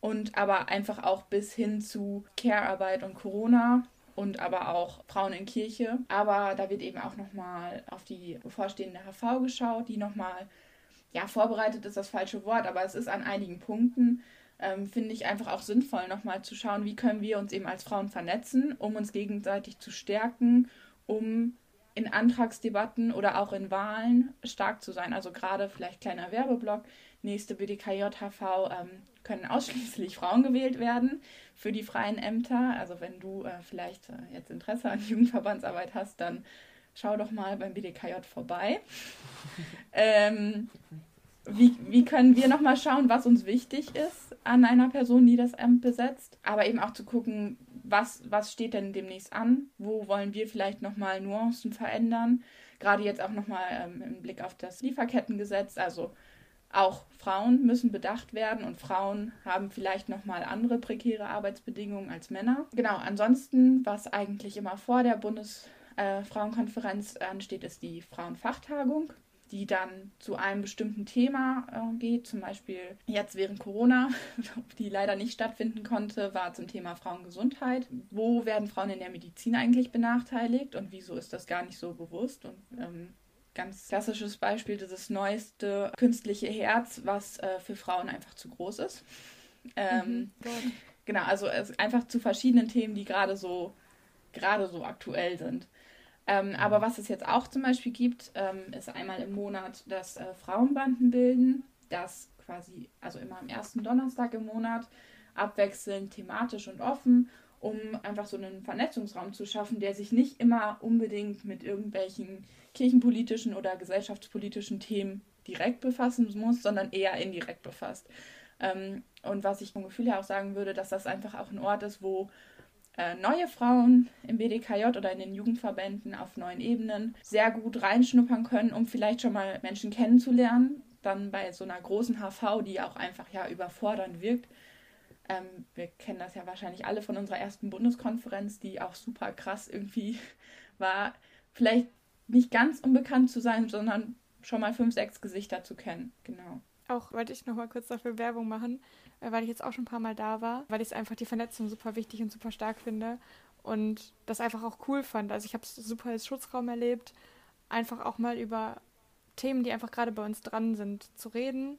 Und aber einfach auch bis hin zu Care-Arbeit und Corona und aber auch Frauen in Kirche. Aber da wird eben auch nochmal auf die bevorstehende HV geschaut, die nochmal, ja, vorbereitet ist das falsche Wort, aber es ist an einigen Punkten ähm, finde ich einfach auch sinnvoll, nochmal zu schauen, wie können wir uns eben als Frauen vernetzen, um uns gegenseitig zu stärken, um in Antragsdebatten oder auch in Wahlen stark zu sein. Also gerade vielleicht kleiner Werbeblock, nächste BDKJ-HV ähm, können [LAUGHS] ausschließlich Frauen gewählt werden für die freien Ämter. Also wenn du äh, vielleicht äh, jetzt Interesse an Jugendverbandsarbeit hast, dann schau doch mal beim BDKJ vorbei. [LAUGHS] ähm, wie, wie können wir nochmal schauen, was uns wichtig ist an einer Person, die das Amt besetzt, aber eben auch zu gucken, was, was steht denn demnächst an, wo wollen wir vielleicht nochmal Nuancen verändern, gerade jetzt auch nochmal ähm, im Blick auf das Lieferkettengesetz, also auch Frauen müssen bedacht werden und Frauen haben vielleicht nochmal andere prekäre Arbeitsbedingungen als Männer. Genau, ansonsten, was eigentlich immer vor der Bundesfrauenkonferenz äh, ansteht, ist die Frauenfachtagung die dann zu einem bestimmten Thema äh, geht. Zum Beispiel jetzt während Corona, [LAUGHS] die leider nicht stattfinden konnte, war zum Thema Frauengesundheit. Wo werden Frauen in der Medizin eigentlich benachteiligt und wieso ist das gar nicht so bewusst? Und ähm, ganz klassisches Beispiel, dieses neueste künstliche Herz, was äh, für Frauen einfach zu groß ist. Ähm, mhm. Genau, also einfach zu verschiedenen Themen, die gerade so gerade so aktuell sind. Ähm, mhm. Aber was es jetzt auch zum Beispiel gibt, ähm, ist einmal im Monat das äh, Frauenbanden bilden, das quasi, also immer am ersten Donnerstag im Monat, abwechselnd thematisch und offen, um einfach so einen Vernetzungsraum zu schaffen, der sich nicht immer unbedingt mit irgendwelchen kirchenpolitischen oder gesellschaftspolitischen Themen direkt befassen muss, sondern eher indirekt befasst. Ähm, und was ich vom Gefühl her auch sagen würde, dass das einfach auch ein Ort ist, wo neue Frauen im BDKJ oder in den Jugendverbänden auf neuen Ebenen sehr gut reinschnuppern können, um vielleicht schon mal Menschen kennenzulernen. Dann bei so einer großen HV, die auch einfach ja überfordernd wirkt. Ähm, wir kennen das ja wahrscheinlich alle von unserer ersten Bundeskonferenz, die auch super krass irgendwie [LAUGHS] war. Vielleicht nicht ganz unbekannt zu sein, sondern schon mal fünf, sechs Gesichter zu kennen. Genau. Auch wollte ich noch mal kurz dafür Werbung machen, äh, weil ich jetzt auch schon ein paar Mal da war, weil ich es einfach die Vernetzung super wichtig und super stark finde und das einfach auch cool fand. Also ich habe es super als Schutzraum erlebt, einfach auch mal über Themen, die einfach gerade bei uns dran sind, zu reden.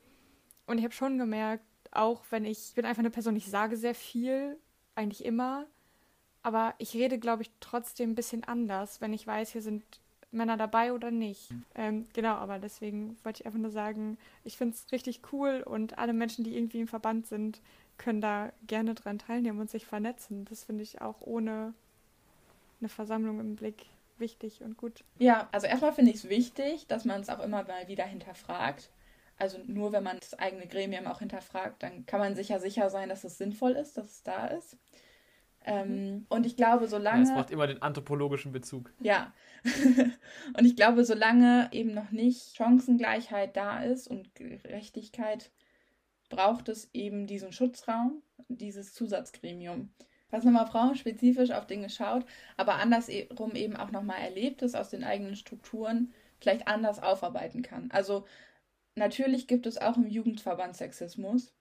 Und ich habe schon gemerkt, auch wenn ich, ich bin einfach eine Person, ich sage sehr viel, eigentlich immer, aber ich rede, glaube ich, trotzdem ein bisschen anders, wenn ich weiß, hier sind Männer dabei oder nicht. Ähm, genau, aber deswegen wollte ich einfach nur sagen, ich finde es richtig cool und alle Menschen, die irgendwie im Verband sind, können da gerne dran teilnehmen und sich vernetzen. Das finde ich auch ohne eine Versammlung im Blick wichtig und gut. Ja, also erstmal finde ich es wichtig, dass man es auch immer mal wieder hinterfragt. Also nur wenn man das eigene Gremium auch hinterfragt, dann kann man sicher sicher sein, dass es sinnvoll ist, dass es da ist. Ähm, und ich glaube, solange. Ja, es braucht immer den anthropologischen Bezug. Ja. [LAUGHS] und ich glaube, solange eben noch nicht Chancengleichheit da ist und Gerechtigkeit, braucht es eben diesen Schutzraum, dieses Zusatzgremium. Was nochmal frauenspezifisch auf Dinge schaut, aber andersrum eben auch nochmal Erlebtes aus den eigenen Strukturen vielleicht anders aufarbeiten kann. Also natürlich gibt es auch im Jugendverband Sexismus.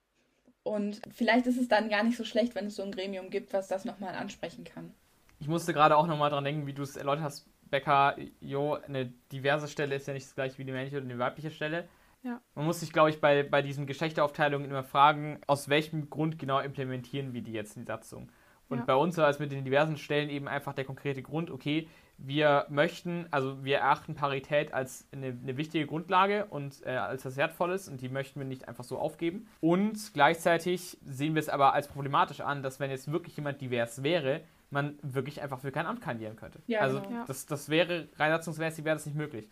Und vielleicht ist es dann gar nicht so schlecht, wenn es so ein Gremium gibt, was das nochmal ansprechen kann. Ich musste gerade auch nochmal dran denken, wie du es erläutert hast, Becker, jo, eine diverse Stelle ist ja nicht das gleiche wie die männliche oder eine weibliche Stelle. Ja. Man muss sich, glaube ich, bei, bei diesen Geschlechteraufteilungen immer fragen, aus welchem Grund genau implementieren wir die jetzt in die Satzung. Und ja. bei uns war es mit den diversen Stellen eben einfach der konkrete Grund, okay, wir möchten, also wir erachten Parität als eine, eine wichtige Grundlage und äh, als was Wertvolles und die möchten wir nicht einfach so aufgeben. Und gleichzeitig sehen wir es aber als problematisch an, dass wenn jetzt wirklich jemand divers wäre, man wirklich einfach für kein Amt kandidieren könnte. Ja, also genau. das, das wäre, rein satzungsmäßig wäre das nicht möglich.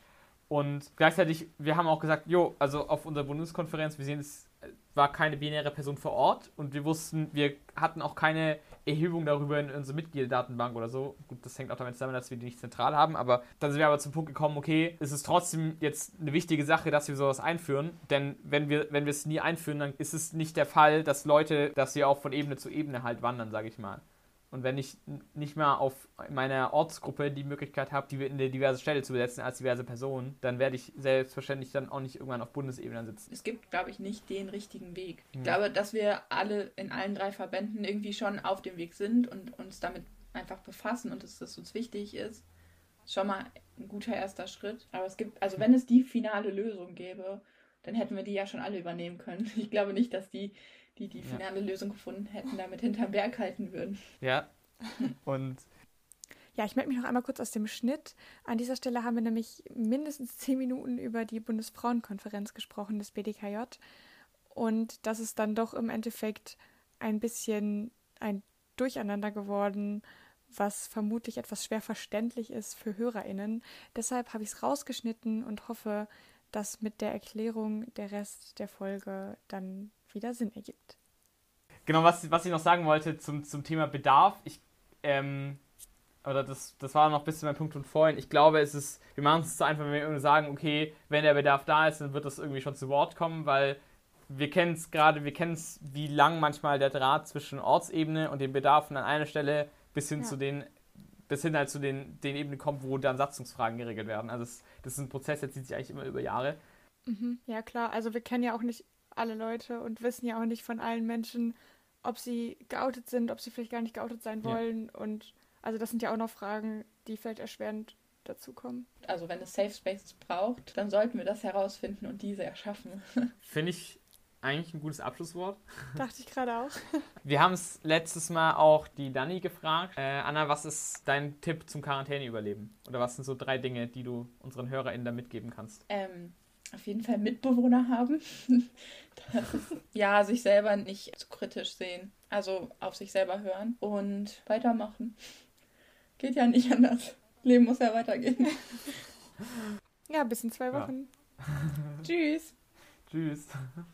Und gleichzeitig, wir haben auch gesagt, jo, also auf unserer Bundeskonferenz, wir sehen es, war keine binäre Person vor Ort und wir wussten, wir hatten auch keine Erhebung darüber in unsere Mitgliederdatenbank oder so. Gut, das hängt auch damit zusammen, dass wir die nicht zentral haben, aber dann sind wir aber zum Punkt gekommen, okay, es ist trotzdem jetzt eine wichtige Sache, dass wir sowas einführen, denn wenn wir, wenn wir es nie einführen, dann ist es nicht der Fall, dass Leute, dass sie auch von Ebene zu Ebene halt wandern, sage ich mal. Und wenn ich nicht mehr auf meiner Ortsgruppe die Möglichkeit habe, die in eine diverse Stelle zu besetzen als diverse Person, dann werde ich selbstverständlich dann auch nicht irgendwann auf Bundesebene sitzen. Es gibt, glaube ich, nicht den richtigen Weg. Ich glaube, dass wir alle in allen drei Verbänden irgendwie schon auf dem Weg sind und uns damit einfach befassen und dass das uns wichtig ist. Schon mal ein guter erster Schritt. Aber es gibt, also wenn es die finale Lösung gäbe, dann hätten wir die ja schon alle übernehmen können. [LAUGHS] Ich glaube nicht, dass die die die finale ja. Lösung gefunden hätten, damit hinterm Berg halten würden. Ja. [LAUGHS] Und. Ja, ich melde mich noch einmal kurz aus dem Schnitt. An dieser Stelle haben wir nämlich mindestens zehn Minuten über die Bundesfrauenkonferenz gesprochen, des BDKJ. Und das ist dann doch im Endeffekt ein bisschen ein Durcheinander geworden, was vermutlich etwas schwer verständlich ist für HörerInnen. Deshalb habe ich es rausgeschnitten und hoffe, dass mit der Erklärung der Rest der Folge dann wieder Sinn ergibt. Genau, was, was ich noch sagen wollte zum, zum Thema Bedarf, ich, ähm, oder das, das war noch bis zu meinem Punkt von vorhin. Ich glaube, es ist, wir machen es so einfach, wenn wir irgendwie sagen, okay, wenn der Bedarf da ist, dann wird das irgendwie schon zu Wort kommen, weil wir kennen es gerade, wir kennen es, wie lang manchmal der Draht zwischen Ortsebene und den Bedarfen an einer Stelle bis hin ja. zu den, bis hin halt zu den, den Ebenen kommt, wo dann Satzungsfragen geregelt werden. Also das, das ist ein Prozess, der zieht sich eigentlich immer über Jahre. Mhm. Ja, klar. Also wir kennen ja auch nicht alle Leute und wissen ja auch nicht von allen Menschen, ob sie geoutet sind, ob sie vielleicht gar nicht geoutet sein wollen. Ja. Und also das sind ja auch noch Fragen, die vielleicht erschwerend dazukommen. Also wenn es Safe Spaces braucht, dann sollten wir das herausfinden und diese erschaffen. [LAUGHS] Finde ich eigentlich ein gutes Abschlusswort. [LAUGHS] Dachte ich gerade auch. Wir haben es letztes Mal auch die Dani gefragt. Äh, Anna, was ist dein Tipp zum Quarantäneüberleben? Oder was sind so drei Dinge, die du unseren HörerInnen da mitgeben kannst? Ähm, auf jeden Fall Mitbewohner haben. [LAUGHS] ja, sich selber nicht zu kritisch sehen. Also auf sich selber hören und weitermachen. Geht ja nicht anders. Leben muss ja weitergehen. Ja, bis in zwei Wochen. Ja. [LAUGHS] Tschüss. Tschüss.